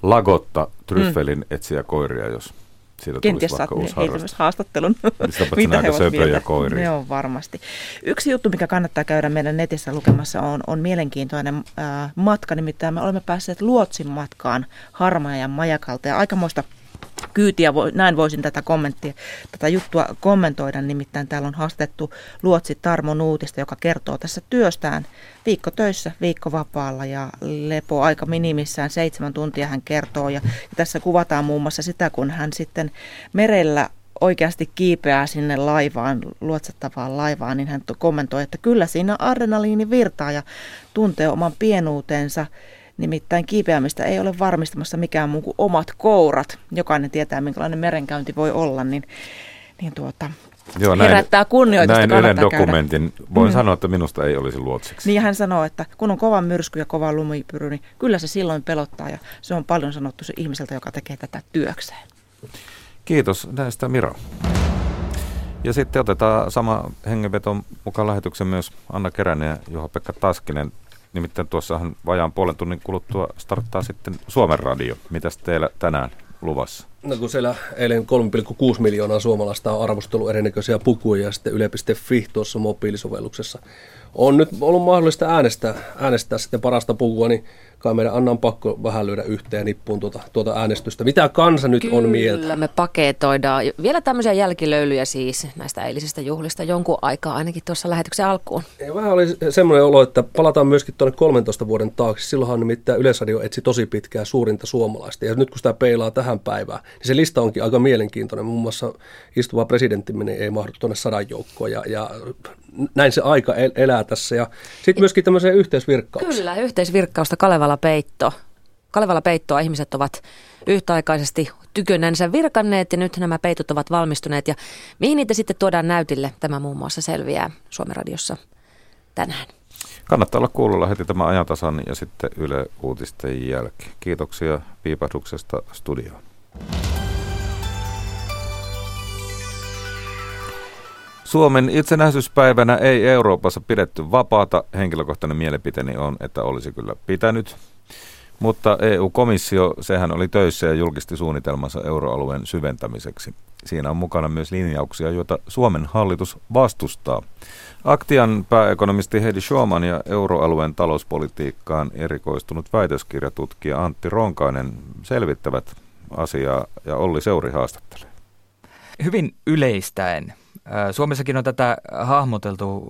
Lagotta tryffelin mm. etsiä koiria, jos siitä
Kenties saat heitä haastattelun.
Mitä he ovat koiria.
Ne on varmasti. Yksi juttu, mikä kannattaa käydä meidän netissä lukemassa, on, on mielenkiintoinen äh, matka. Nimittäin me olemme päässeet Luotsin matkaan Harmaajan majakalta ja aikamoista kyytiä, näin voisin tätä kommenttia, tätä juttua kommentoida, nimittäin täällä on haastettu Luotsi Tarmo Nuutista, joka kertoo tässä työstään. Viikko töissä, viikko vapaalla ja lepo aika minimissään. Seitsemän tuntia hän kertoo ja, ja tässä kuvataan muun muassa sitä, kun hän sitten merellä oikeasti kiipeää sinne laivaan, luotsattavaan laivaan, niin hän kommentoi, että kyllä siinä adrenaliini virtaa ja tuntee oman pienuutensa Nimittäin kiipeämistä ei ole varmistamassa mikään muu kuin omat kourat. Jokainen tietää, minkälainen merenkäynti voi olla, niin, niin tuota, Joo, näin, herättää kunnioitusta.
Näin yhden dokumentin. Voin mm. sanoa, että minusta ei olisi luotsiksi.
Niin hän sanoo, että kun on kova myrsky ja kova lumipyry, niin kyllä se silloin pelottaa ja se on paljon sanottu se ihmiseltä, joka tekee tätä työkseen.
Kiitos näistä Mira. Ja sitten otetaan sama hengenveto mukaan lähetyksen myös Anna Keränen ja Juha-Pekka Taskinen. Nimittäin tuossahan vajaan puolen tunnin kuluttua starttaa sitten Suomen radio. Mitäs teillä tänään luvassa?
No kun siellä eilen 3,6 miljoonaa suomalaista on arvostellut erinäköisiä pukuja ja sitten yle.fi tuossa mobiilisovelluksessa on nyt ollut mahdollista äänestää, äänestää sitten parasta pukua, niin kai meidän Annan pakko vähän lyödä yhteen nippuun tuota, tuota äänestystä. Mitä kansa nyt
Kyllä,
on mieltä?
Kyllä, me paketoidaan. Vielä tämmöisiä jälkilöylyjä siis näistä eilisistä juhlista jonkun aikaa ainakin tuossa lähetyksen alkuun.
Ja vähän oli semmoinen olo, että palataan myöskin tuonne 13 vuoden taakse. Silloinhan nimittäin Yleisradio etsi tosi pitkää suurinta suomalaista. Ja nyt kun sitä peilaa tähän päivään, niin se lista onkin aika mielenkiintoinen. Muun muassa istuva presidentti ei mahdu tuonne sadan joukkoon. Ja, ja näin se aika elää tässä. Ja sitten myöskin tämmöiseen yhteisvirkkaukseen.
Kyllä, yhteisvirkkausta Kalevala Peitto. Kalevala Peittoa ihmiset ovat yhtäaikaisesti tykönänsä virkanneet ja nyt nämä peitot ovat valmistuneet. Ja mihin niitä sitten tuodaan näytille, tämä muun muassa selviää Suomen radiossa tänään.
Kannattaa olla kuulolla heti tämän ajantasan ja sitten Yle Uutisten jälkeen. Kiitoksia piipahduksesta studioon. Suomen itsenäisyyspäivänä ei Euroopassa pidetty vapaata. Henkilökohtainen mielipiteeni on, että olisi kyllä pitänyt. Mutta EU-komissio, sehän oli töissä ja julkisti suunnitelmansa euroalueen syventämiseksi. Siinä on mukana myös linjauksia, joita Suomen hallitus vastustaa. Aktian pääekonomisti Heidi Schumann ja euroalueen talouspolitiikkaan erikoistunut väitöskirjatutkija Antti Ronkainen selvittävät asiaa ja Olli Seuri haastattelee.
Hyvin yleistäen Suomessakin on tätä hahmoteltu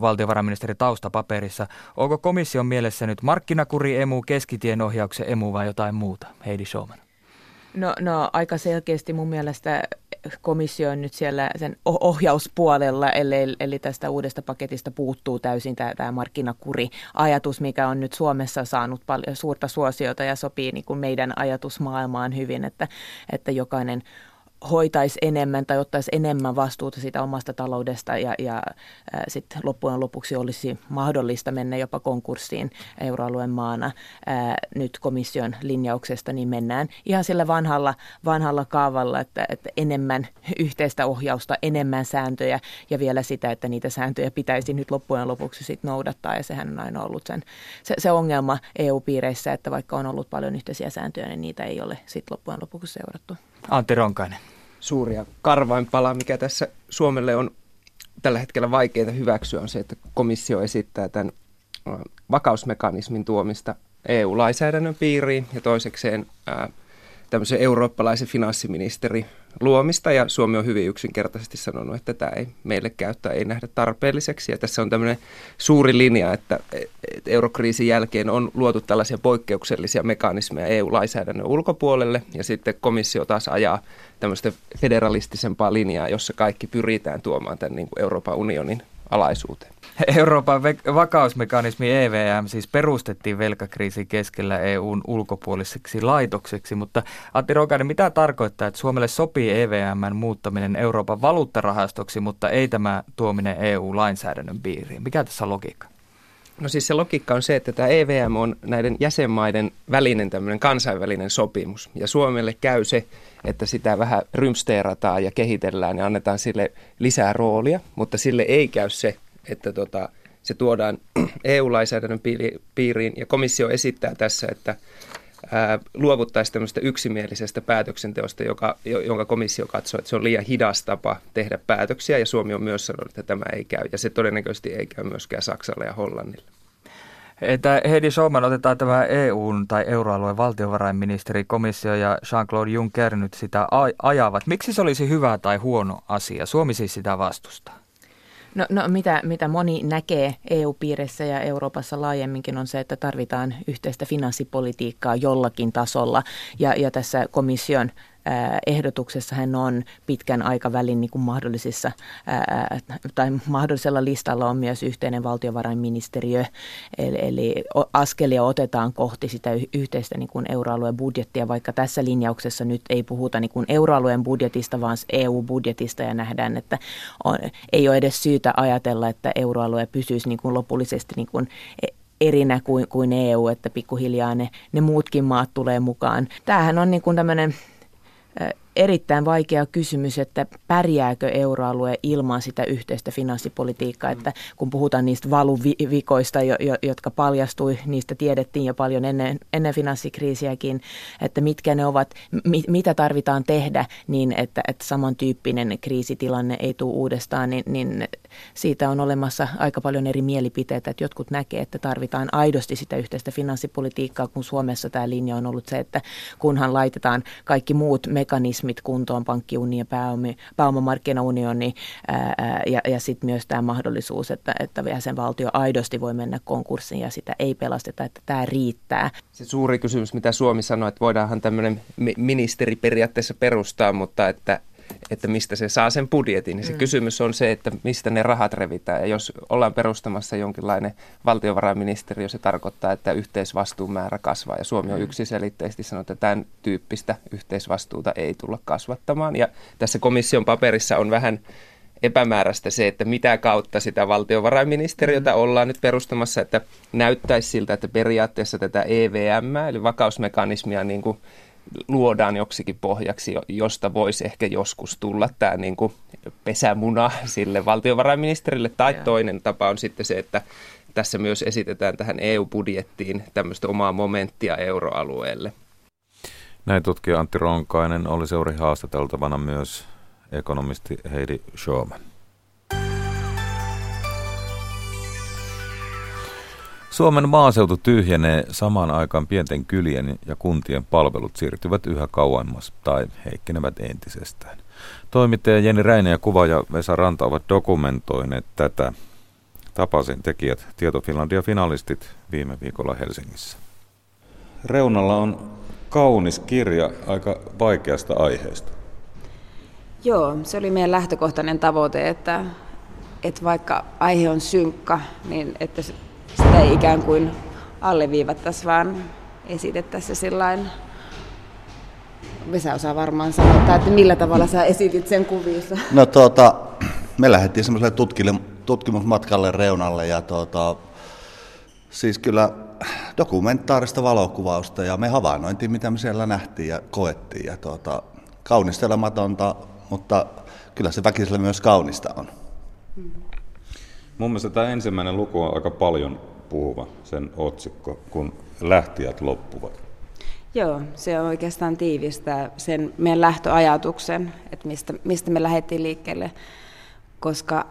valtiovarainministeri taustapaperissa. Onko komission mielessä nyt markkinakuri emu, keskitien ohjauksen emu vai jotain muuta? Heidi Schoman.
No, no aika selkeästi mun mielestä komissio on nyt siellä sen ohjauspuolella, eli, eli tästä uudesta paketista puuttuu täysin tämä, tämä markkinakuri-ajatus, mikä on nyt Suomessa saanut paljon suurta suosiota ja sopii niin kuin meidän ajatusmaailmaan hyvin, että, että jokainen hoitaisi enemmän tai ottaisi enemmän vastuuta siitä omasta taloudesta ja, ja sitten loppujen lopuksi olisi mahdollista mennä jopa konkurssiin euroalueen maana. Ää, nyt komission linjauksesta niin mennään ihan sillä vanhalla, vanhalla kaavalla, että, että enemmän yhteistä ohjausta, enemmän sääntöjä ja vielä sitä, että niitä sääntöjä pitäisi nyt loppujen lopuksi sit noudattaa ja sehän on aina ollut sen, se, se ongelma EU-piireissä, että vaikka on ollut paljon yhteisiä sääntöjä, niin niitä ei ole sitten loppujen lopuksi seurattu.
Antti Ronkainen
suuria karvainpala, mikä tässä Suomelle on tällä hetkellä vaikeaa hyväksyä, on se, että komissio esittää tämän vakausmekanismin tuomista EU-lainsäädännön piiriin ja toisekseen ää, tämmöisen eurooppalaisen finanssiministeri luomista ja Suomi on hyvin yksinkertaisesti sanonut, että tämä ei meille käyttää, ei nähdä tarpeelliseksi. Ja tässä on tämmöinen suuri linja, että eurokriisin jälkeen on luotu tällaisia poikkeuksellisia mekanismeja EU-lainsäädännön ulkopuolelle ja sitten komissio taas ajaa tämmöistä federalistisempaa linjaa, jossa kaikki pyritään tuomaan tämän niin kuin Euroopan unionin alaisuuteen.
Euroopan vakausmekanismi EVM siis perustettiin velkakriisin keskellä EUn ulkopuoliseksi laitokseksi, mutta Antti Rokainen, mitä tarkoittaa, että Suomelle sopii EVMn muuttaminen Euroopan valuuttarahastoksi, mutta ei tämä tuominen EU-lainsäädännön piiriin? Mikä tässä on logiikka?
No siis se logiikka on se, että tämä EVM on näiden jäsenmaiden välinen tämmöinen kansainvälinen sopimus. Ja Suomelle käy se, että sitä vähän rymsteerataan ja kehitellään ja annetaan sille lisää roolia, mutta sille ei käy se, että tota, se tuodaan EU-lainsäädännön piiriin. Ja komissio esittää tässä, että ää, luovuttaisi tämmöistä yksimielisestä päätöksenteosta, joka, jonka komissio katsoo, että se on liian hidas tapa tehdä päätöksiä. Ja Suomi on myös sanonut, että tämä ei käy. Ja se todennäköisesti ei käy myöskään Saksalle ja Hollannille.
Että Heidi Schoman otetaan tämä EUn tai euroalueen valtiovarainministeri, komissio ja Jean-Claude Juncker nyt sitä ajavat. Miksi se olisi hyvä tai huono asia? Suomi siis sitä vastustaa.
No, no mitä, mitä moni näkee EU-piirissä ja Euroopassa laajemminkin on se, että tarvitaan yhteistä finanssipolitiikkaa jollakin tasolla. Ja, ja tässä komission ehdotuksessa hän on pitkän aikavälin niin kuin mahdollisissa, tai mahdollisella listalla on myös yhteinen valtiovarainministeriö, eli, eli askelia otetaan kohti sitä yhteistä niin kuin euroalueen budjettia, vaikka tässä linjauksessa nyt ei puhuta niin kuin euroalueen budjetista, vaan EU-budjetista ja nähdään, että on, ei ole edes syytä ajatella, että euroalue pysyisi niin kuin lopullisesti niin kuin e, erinä kuin, kuin EU, että pikkuhiljaa ne, ne muutkin maat tulee mukaan. Tämähän on niin kuin tämmöinen
erittäin vaikea kysymys, että pärjääkö euroalue ilman sitä yhteistä finanssipolitiikkaa, että kun puhutaan niistä valuvikoista, jotka paljastui, niistä tiedettiin jo paljon ennen, ennen finanssikriisiäkin, että mitkä ne ovat, mitä tarvitaan tehdä niin, että, että samantyyppinen kriisitilanne ei tule uudestaan, niin, niin siitä on olemassa aika paljon eri mielipiteitä, että jotkut näkee, että tarvitaan aidosti sitä yhteistä finanssipolitiikkaa, kun Suomessa tämä linja on ollut se, että kunhan laitetaan kaikki muut mekanismit kuntoon, pankkiuni ja pääomi, pääomamarkkinaunioni ää, ja, ja sitten myös tämä mahdollisuus, että, että jäsenvaltio aidosti voi mennä konkurssiin ja sitä ei pelasteta, että tämä riittää.
Se suuri kysymys, mitä Suomi sanoi, että voidaanhan tämmöinen ministeri periaatteessa perustaa, mutta että että mistä se saa sen budjetin. Niin se mm. kysymys on se, että mistä ne rahat revitään. Ja jos ollaan perustamassa jonkinlainen valtiovarainministeriö, se tarkoittaa, että yhteisvastuun määrä kasvaa. Ja Suomi on mm. yksiselitteisesti sanonut, että tämän tyyppistä yhteisvastuuta ei tulla kasvattamaan. Ja tässä komission paperissa on vähän epämääräistä se, että mitä kautta sitä valtiovarainministeriötä mm. ollaan nyt perustamassa, että näyttäisi siltä, että periaatteessa tätä EVM, eli vakausmekanismia, niin kuin luodaan joksikin pohjaksi, josta voisi ehkä joskus tulla tämä niin kuin pesämuna sille valtiovarainministerille. Tai toinen tapa on sitten se, että tässä myös esitetään tähän EU-budjettiin tämmöistä omaa momenttia euroalueelle.
Näin tutkija Antti Ronkainen oli seuri haastateltavana myös ekonomisti Heidi Schauman. Suomen maaseutu tyhjenee samaan aikaan pienten kylien ja kuntien palvelut siirtyvät yhä kauemmas tai heikkenevät entisestään. Toimittaja Jenni Räinen ja kuvaaja Vesa Ranta ovat dokumentoineet tätä. Tapasin tekijät Tieto Finlandia finalistit viime viikolla Helsingissä. Reunalla on kaunis kirja aika vaikeasta aiheesta.
Joo, se oli meidän lähtökohtainen tavoite, että, että vaikka aihe on synkkä, niin että sitä ei ikään kuin alleviivattaisi, vaan esitettäisiin se sillain Vesa osaa varmaan sanoa, että millä tavalla sä esitit sen kuvissa.
No tuota, me lähdettiin semmoiselle tutkimusmatkalle reunalle ja tuota, siis kyllä dokumentaarista valokuvausta ja me havainnointiin, mitä me siellä nähtiin ja koettiin. Ja tuota, kaunistelematonta, mutta kyllä se väkisellä myös kaunista on. Mm.
Mun mielestä tämä ensimmäinen luku on aika paljon puhuva, sen otsikko, kun lähtijät loppuvat.
Joo, se on oikeastaan tiivistää sen meidän lähtöajatuksen, että mistä, mistä me lähdettiin liikkeelle, koska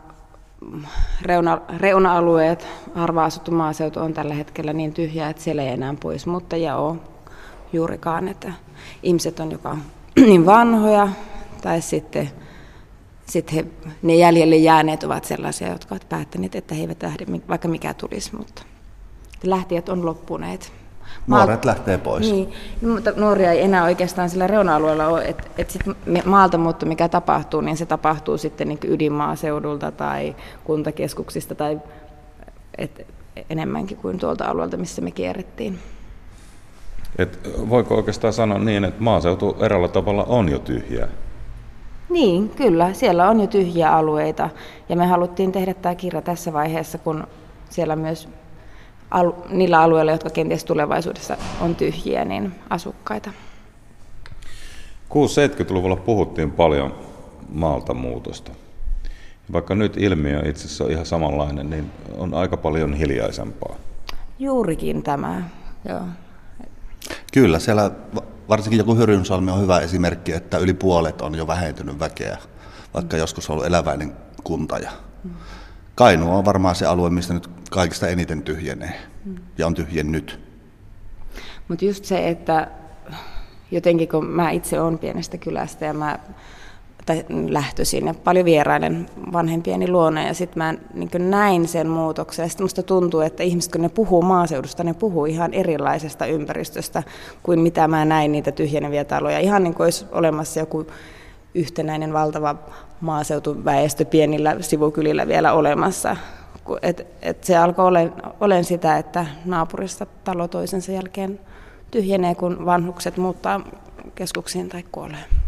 reuna, reuna-alueet, harva-asuttu maaseutu on tällä hetkellä niin tyhjää, että siellä ei enää pois, mutta joo, juurikaan, että ihmiset on joko niin vanhoja tai sitten sit he, ne jäljelle jääneet ovat sellaisia, jotka ovat päättäneet, että he eivät lähde, vaikka mikä tulisi, mutta lähtijät on loppuneet.
Nuoret lähtee pois.
Niin, no, mutta nuoria ei enää oikeastaan sillä reuna-alueella ole. Että et sit maalta muutto, mikä tapahtuu, niin se tapahtuu sitten niin ydinmaaseudulta tai kuntakeskuksista tai et enemmänkin kuin tuolta alueelta, missä me kierrettiin.
Et voiko oikeastaan sanoa niin, että maaseutu erällä tavalla on jo tyhjää?
Niin, kyllä. Siellä on jo tyhjiä alueita. Ja me haluttiin tehdä tämä kirja tässä vaiheessa, kun siellä myös alu, niillä alueilla, jotka kenties tulevaisuudessa on tyhjiä, niin asukkaita.
60-70-luvulla puhuttiin paljon maalta muutosta. Vaikka nyt ilmiö itse asiassa on ihan samanlainen, niin on aika paljon hiljaisempaa.
Juurikin tämä, joo.
Kyllä, siellä varsinkin joku Hyrynsalmi on hyvä esimerkki, että yli puolet on jo vähentynyt väkeä, vaikka mm. joskus on ollut eläväinen kunta. Ja mm. Kainu on varmaan se alue, mistä nyt kaikista eniten tyhjenee mm. ja on tyhjennyt.
Mutta just se, että jotenkin kun mä itse olen pienestä kylästä ja mä tai lähtöisin ja paljon vierailen vanhempieni luona ja sitten mä niin näin sen muutoksen. Sitten musta tuntuu, että ihmiset kun ne puhuu maaseudusta, ne puhuu ihan erilaisesta ympäristöstä kuin mitä mä näin niitä tyhjeneviä taloja. Ihan niin kuin olisi olemassa joku yhtenäinen valtava maaseutuväestö pienillä sivukylillä vielä olemassa. Et, et se alkoi olen, olen sitä, että naapurista talo toisensa jälkeen tyhjenee, kun vanhukset muuttaa keskuksiin tai kuolee.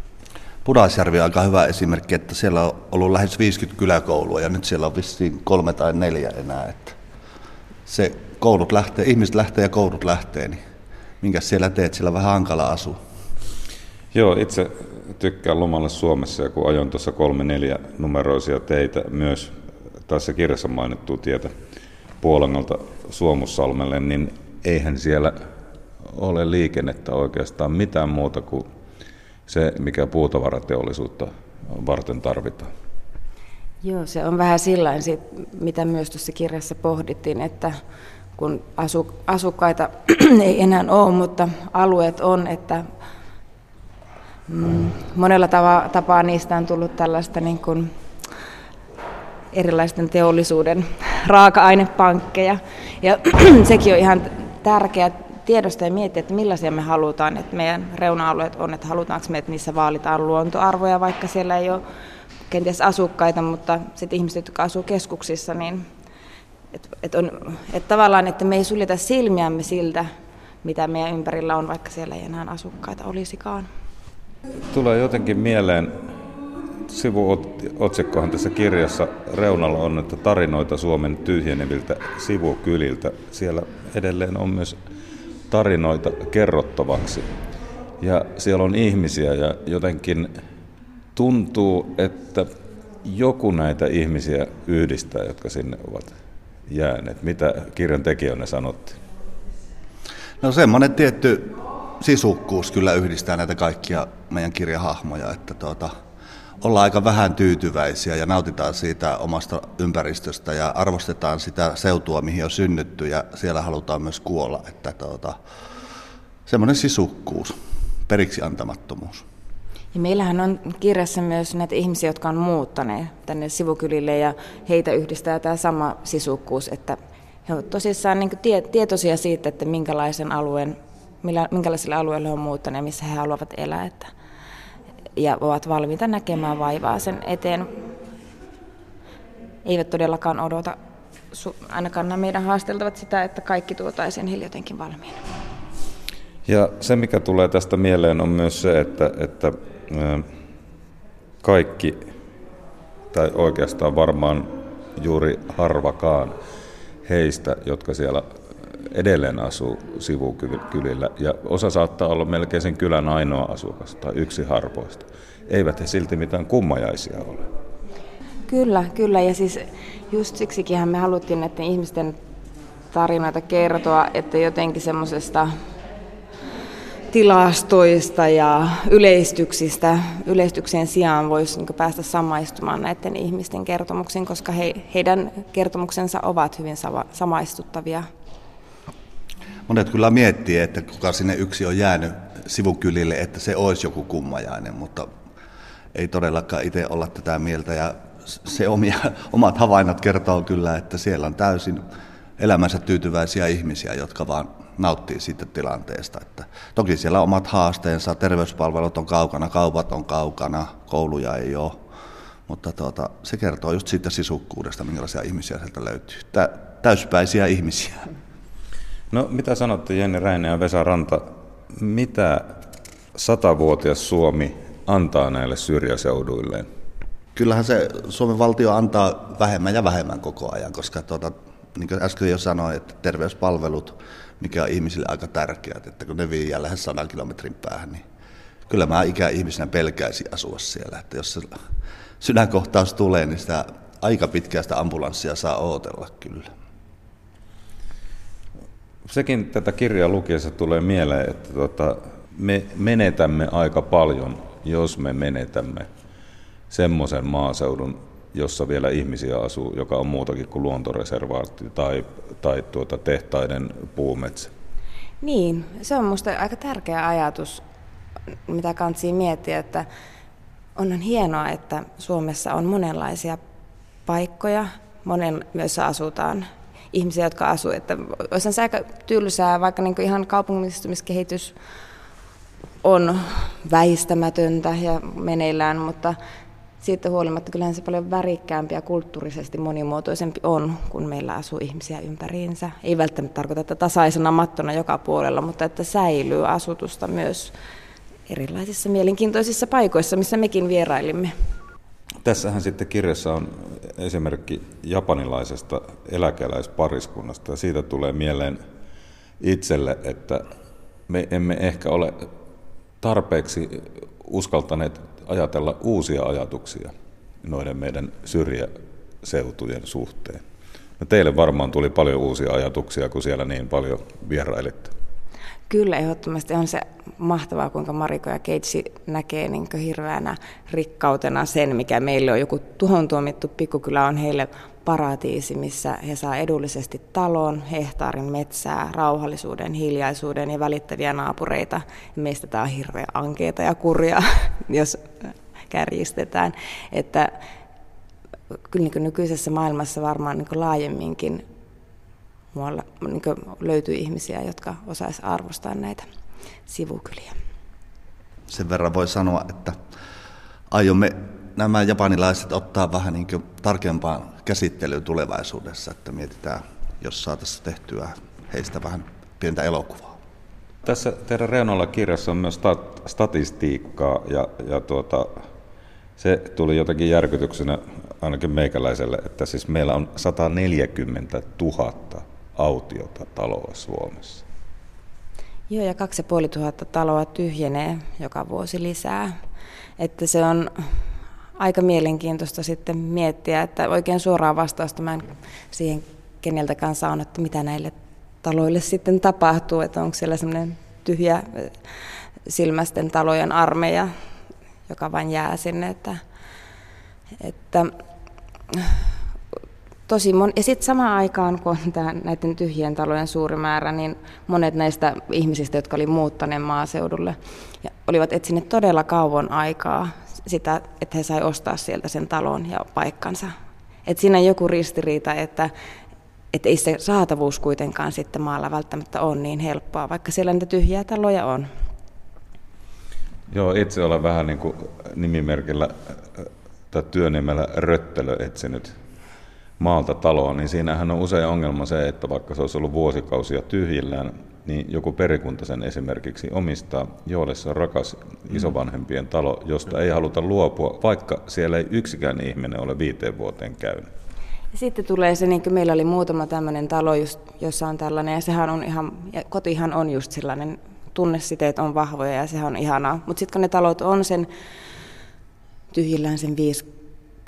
Pudasjärvi on aika hyvä esimerkki, että siellä on ollut lähes 50 kyläkoulua ja nyt siellä on vissiin kolme tai neljä enää. Että se koulut lähtee, ihmiset lähtee ja koulut lähtee, niin minkä siellä teet, siellä vähän hankala asua.
Joo, itse tykkään lomalle Suomessa ja kun ajoin tuossa kolme neljä numeroisia teitä myös tässä kirjassa mainittua tietä Puolangolta Suomussalmelle, niin eihän siellä ole liikennettä oikeastaan mitään muuta kuin se, mikä puutavarateollisuutta varten tarvitaan.
Joo, se on vähän sillä mitä myös tuossa kirjassa pohdittiin, että kun asukkaita ei enää ole, mutta alueet on, että mm, monella tava, tapaa niistä on tullut tällaista niin kuin erilaisten teollisuuden raaka-ainepankkeja. Ja sekin on ihan tärkeä tiedosta ja miettiä, että millaisia me halutaan, että meidän reuna-alueet on, että halutaanko me, että niissä vaalitaan luontoarvoja, vaikka siellä ei ole kenties asukkaita, mutta sitten ihmiset, jotka asuu keskuksissa, niin että et et tavallaan, että me ei suljeta silmiämme siltä, mitä meidän ympärillä on, vaikka siellä ei enää asukkaita olisikaan.
Tulee jotenkin mieleen, sivuotsikkohan tässä kirjassa reunalla on, että tarinoita Suomen tyhjeneviltä sivukyliltä. Siellä edelleen on myös tarinoita kerrottavaksi. Ja siellä on ihmisiä ja jotenkin tuntuu, että joku näitä ihmisiä yhdistää, jotka sinne ovat jääneet. Mitä kirjan tekijöille sanotti?
No semmoinen tietty sisukkuus kyllä yhdistää näitä kaikkia meidän kirjahahmoja, että tuota, ollaan aika vähän tyytyväisiä ja nautitaan siitä omasta ympäristöstä ja arvostetaan sitä seutua, mihin on synnytty ja siellä halutaan myös kuolla. Että tuota, semmoinen sisukkuus, periksi antamattomuus.
Ja meillähän on kirjassa myös näitä ihmisiä, jotka on muuttaneet tänne sivukylille ja heitä yhdistää tämä sama sisukkuus, että he ovat tosissaan niin tie, tietoisia siitä, että minkälaisen alueen, millä, minkälaisille alueille he ovat muuttaneet, missä he haluavat elää. Että, ja ovat valmiita näkemään vaivaa sen eteen. Eivät todellakaan odota, ainakaan nämä meidän haasteltavat sitä, että kaikki tuotaisiin heille jotenkin valmiina.
Ja se, mikä tulee tästä mieleen, on myös se, että, että kaikki, tai oikeastaan varmaan juuri harvakaan heistä, jotka siellä edelleen asuu sivukylillä, ja osa saattaa olla melkein sen kylän ainoa asukas tai yksi harvoista. Eivät he silti mitään kummajaisia ole.
Kyllä, kyllä, ja siis just siksikin me haluttiin näiden ihmisten tarinoita kertoa, että jotenkin semmoisesta tilastoista ja yleistyksistä yleistyksien sijaan voisi niin päästä samaistumaan näiden ihmisten kertomuksiin, koska he, heidän kertomuksensa ovat hyvin sama, samaistuttavia.
Monet kyllä miettii, että kuka sinne yksi on jäänyt sivukylille, että se olisi joku kummajainen, mutta ei todellakaan itse olla tätä mieltä. Ja se omia, omat havainnot kertoo kyllä, että siellä on täysin elämänsä tyytyväisiä ihmisiä, jotka vaan nauttii siitä tilanteesta. Että toki siellä on omat haasteensa, terveyspalvelut on kaukana, kaupat on kaukana, kouluja ei ole. Mutta tuota, se kertoo just siitä sisukkuudesta, minkälaisia ihmisiä sieltä löytyy. Tä, täyspäisiä ihmisiä.
No mitä sanotte Jenni Räinen ja Vesa Ranta, mitä satavuotias Suomi antaa näille syrjäseuduilleen?
Kyllähän se Suomen valtio antaa vähemmän ja vähemmän koko ajan, koska tuota, niin kuin äsken jo sanoin, että terveyspalvelut mikä on ihmisille aika tärkeää, että kun ne viiää lähes 100 kilometrin päähän, niin kyllä mä ikäihmisenä pelkäisin asua siellä, että jos se sydänkohtaus tulee, niin sitä aika pitkästä ambulanssia saa odotella kyllä.
Sekin tätä kirjaa lukiessa tulee mieleen, että tuota, me menetämme aika paljon, jos me menetämme semmoisen maaseudun, jossa vielä ihmisiä asuu, joka on muutakin kuin luontoreservaatti tai, tai tuota tehtaiden puumetsä.
Niin, se on minusta aika tärkeä ajatus, mitä kansi miettiä, että onhan hienoa, että Suomessa on monenlaisia paikkoja, monen myös asutaan ihmisiä, jotka asuu. Että olisi se aika tylsää, vaikka niin ihan kaupungistumiskehitys on väistämätöntä ja meneillään, mutta siitä huolimatta kyllähän se paljon värikkäämpi ja kulttuurisesti monimuotoisempi on, kun meillä asuu ihmisiä ympäriinsä. Ei välttämättä tarkoita, että tasaisena mattona joka puolella, mutta että säilyy asutusta myös erilaisissa mielenkiintoisissa paikoissa, missä mekin vierailimme.
Tässähän sitten kirjassa on esimerkki japanilaisesta eläkeläispariskunnasta ja siitä tulee mieleen itselle, että me emme ehkä ole tarpeeksi uskaltaneet ajatella uusia ajatuksia noiden meidän syrjäseutujen suhteen. No teille varmaan tuli paljon uusia ajatuksia, kun siellä niin paljon vierailitte.
Kyllä, ehdottomasti on se mahtavaa, kuinka Mariko ja Keitsi näkee niin hirveänä rikkautena sen, mikä meille on joku tuhon tuomittu pikkukylä, on heille paratiisi, missä he saa edullisesti talon, hehtaarin metsää, rauhallisuuden, hiljaisuuden ja välittäviä naapureita. Meistä tämä on hirveän ankeita ja kurja, jos kärjistetään. Että kyllä niin nykyisessä maailmassa varmaan niin laajemminkin muualla niin löytyy ihmisiä, jotka osaisi arvostaa näitä sivukyliä.
Sen verran voi sanoa, että aiomme nämä japanilaiset ottaa vähän niin tarkempaan käsittelyyn tulevaisuudessa, että mietitään, jos saataisiin tehtyä heistä vähän pientä elokuvaa.
Tässä teidän reunalla kirjassa on myös stat- statistiikkaa ja, ja tuota, se tuli jotenkin järkytyksenä ainakin meikäläiselle, että siis meillä on 140 000 autiota taloa Suomessa.
Joo, ja 2500 taloa tyhjenee joka vuosi lisää. Että se on aika mielenkiintoista sitten miettiä, että oikein suoraa vastausta mä en siihen keneltäkään saanut, että mitä näille taloille sitten tapahtuu, että onko siellä semmoinen tyhjä silmästen talojen armeija, joka vain jää sinne, että, että tosi mon... Ja sitten samaan aikaan, kun on tämä, näiden tyhjien talojen suuri määrä, niin monet näistä ihmisistä, jotka oli muuttaneet maaseudulle, ja olivat etsineet todella kauan aikaa sitä, että he sai ostaa sieltä sen talon ja paikkansa. Et siinä on joku ristiriita, että, että ei se saatavuus kuitenkaan sitten maalla välttämättä ole niin helppoa, vaikka siellä niitä tyhjiä taloja on.
Joo, itse olen vähän niin kuin nimimerkillä tai työnimellä Röttelö etsinyt maalta taloon, niin siinähän on usein ongelma se, että vaikka se olisi ollut vuosikausia tyhjillään, niin joku perikunta sen esimerkiksi omistaa, joille se on rakas isovanhempien talo, josta ei haluta luopua, vaikka siellä ei yksikään ihminen ole viiteen vuoteen käynyt.
Sitten tulee se, niin kuin meillä oli muutama tämmöinen talo, just, jossa on tällainen, ja sehän on ihan, ja kotihan on just sellainen, tunnesiteet on vahvoja ja sehän on ihanaa. Mutta sitten kun ne talot on sen tyhjillään sen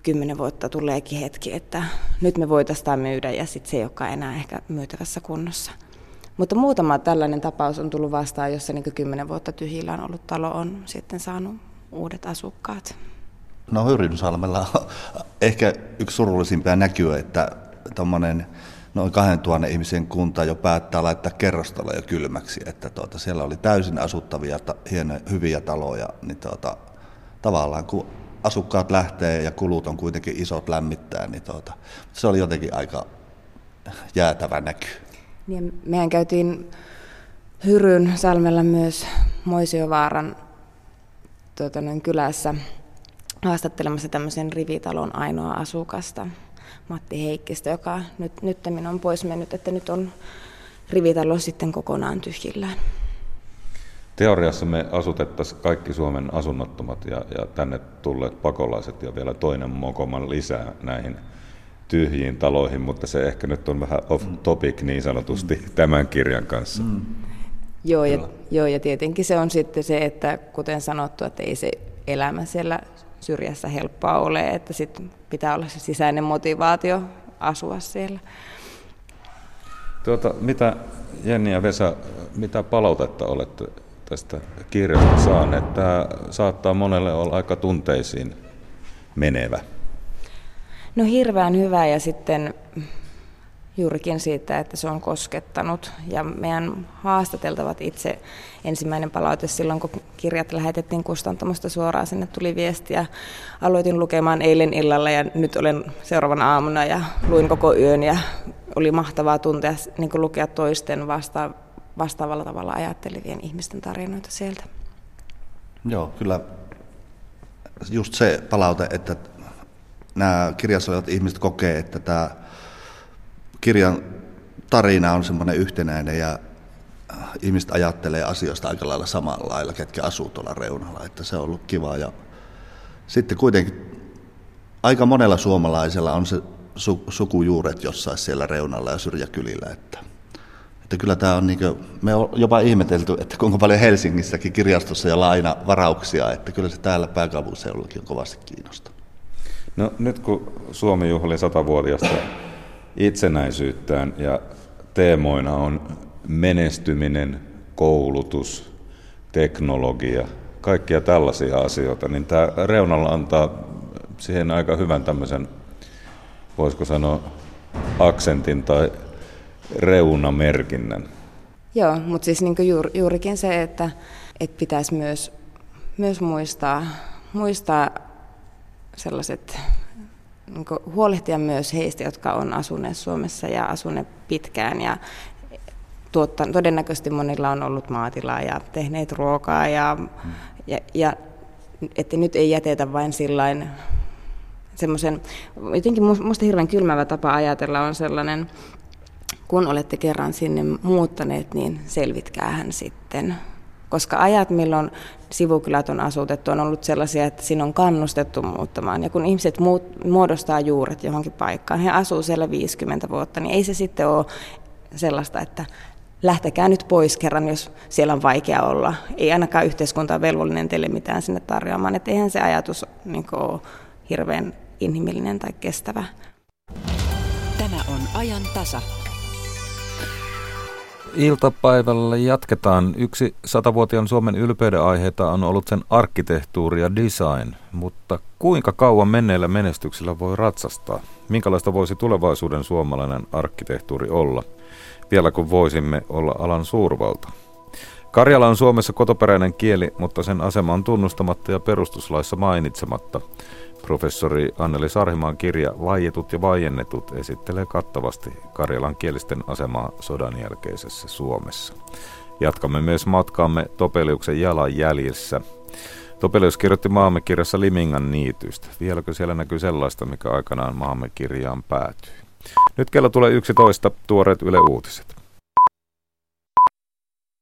50 vuotta tuleekin hetki, että nyt me voitaisiin tämä myydä ja sitten se ei olekaan enää ehkä myytävässä kunnossa. Mutta muutama tällainen tapaus on tullut vastaan, jossa niin kymmenen vuotta tyhjillään ollut talo on sitten saanut uudet asukkaat.
No Hyrynsalmella on ehkä yksi surullisimpia näkyä, että tuommoinen noin 2000 ihmisen kunta jo päättää laittaa kerrostaloja jo kylmäksi, että tuota, siellä oli täysin asuttavia, hienoja, hyviä taloja, niin tuota, tavallaan kun asukkaat lähtee ja kulut on kuitenkin isot lämmittää, niin tuota, se oli jotenkin aika jäätävä näky.
Niin, mehän käytiin Hyryn salmella myös Moisiovaaran tuota, noin kylässä haastattelemassa tämmöisen rivitalon ainoa asukasta, Matti Heikkistä, joka nyt, nyt on pois mennyt, että nyt on rivitalo sitten kokonaan tyhjillään.
Teoriassa me asutettaisiin kaikki Suomen asunnottomat ja, ja tänne tulleet pakolaiset ja vielä toinen mokoman lisää näihin tyhjiin taloihin, mutta se ehkä nyt on vähän off topic niin sanotusti mm. tämän kirjan kanssa. Mm.
Joo, ja, joo, ja tietenkin se on sitten se, että kuten sanottu, että ei se elämä siellä syrjässä helppoa ole, että sit pitää olla se sisäinen motivaatio asua siellä.
Tuota, mitä Jenni ja Vesa, mitä palautetta olette tästä kirjasta saaneet? Tämä saattaa monelle olla aika tunteisiin menevä.
No hirveän hyvä ja sitten juurikin siitä, että se on koskettanut. Ja meidän haastateltavat itse ensimmäinen palaute silloin, kun kirjat lähetettiin kustantamosta suoraan, sinne tuli viestiä. Aloitin lukemaan eilen illalla ja nyt olen seuraavana aamuna ja luin koko yön ja oli mahtavaa tuntea niin lukea toisten vasta, vastaavalla tavalla ajattelevien ihmisten tarinoita sieltä.
Joo, kyllä just se palaute, että nämä kirjassa olevat ihmiset kokee, että tämä kirjan tarina on semmoinen yhtenäinen ja ihmiset ajattelee asioista aika lailla samalla lailla, ketkä asuu tuolla reunalla, että se on ollut kiva. Ja sitten kuitenkin aika monella suomalaisella on se su- sukujuuret jossain siellä reunalla ja syrjäkylillä, että Että kyllä tämä on, niin kuin, me on jopa ihmetelty, että kuinka paljon Helsingissäkin kirjastossa ja laina varauksia, että kyllä se täällä pääkaupunkiseudullakin on kovasti kiinnostunut.
No nyt kun Suomi juhli satavuotiaasta itsenäisyyttään ja teemoina on menestyminen, koulutus, teknologia, kaikkia tällaisia asioita, niin tämä reunalla antaa siihen aika hyvän tämmöisen, voisiko sanoa, aksentin tai reunamerkinnän.
Joo, mutta siis niin juur, juurikin se, että, että pitäisi myös, myös muistaa, muistaa sellaiset, niin huolehtia myös heistä, jotka on asuneet Suomessa ja asuneet pitkään ja tuotta, todennäköisesti monilla on ollut maatilaa ja tehneet ruokaa ja, hmm. ja, ja että nyt ei jätetä vain sillain semmoisen, jotenkin minusta hirveän kylmävä tapa ajatella on sellainen, kun olette kerran sinne muuttaneet, niin selvitkäähän sitten. Koska ajat, milloin sivukylät on asutettu, on ollut sellaisia, että siinä on kannustettu muuttamaan. Ja kun ihmiset muut, muodostaa juuret johonkin paikkaan, he asuu siellä 50 vuotta, niin ei se sitten ole sellaista, että lähtekää nyt pois kerran, jos siellä on vaikea olla. Ei ainakaan yhteiskunta ole velvollinen teille mitään sinne tarjoamaan. Että eihän se ajatus niin ole hirveän inhimillinen tai kestävä.
Tämä on ajan tasa.
Iltapäivällä jatketaan. Yksi satavuotiaan Suomen ylpeyden aiheita on ollut sen arkkitehtuuri ja design, mutta kuinka kauan menneellä menestyksellä voi ratsastaa? Minkälaista voisi tulevaisuuden suomalainen arkkitehtuuri olla? Vielä kun voisimme olla alan suurvalta. Karjala on Suomessa kotoperäinen kieli, mutta sen asema on tunnustamatta ja perustuslaissa mainitsematta. Professori Anneli Sarhimaan kirja Vaietut ja vaiennetut esittelee kattavasti karjalan kielisten asemaa sodan jälkeisessä Suomessa. Jatkamme myös matkaamme Topeliuksen jalanjäljissä. Topelius kirjoitti maamme kirjassa Limingan niitystä. Vieläkö siellä näkyy sellaista, mikä aikanaan maamme kirjaan päätyi? Nyt kello tulee 11, tuoreet Yle Uutiset.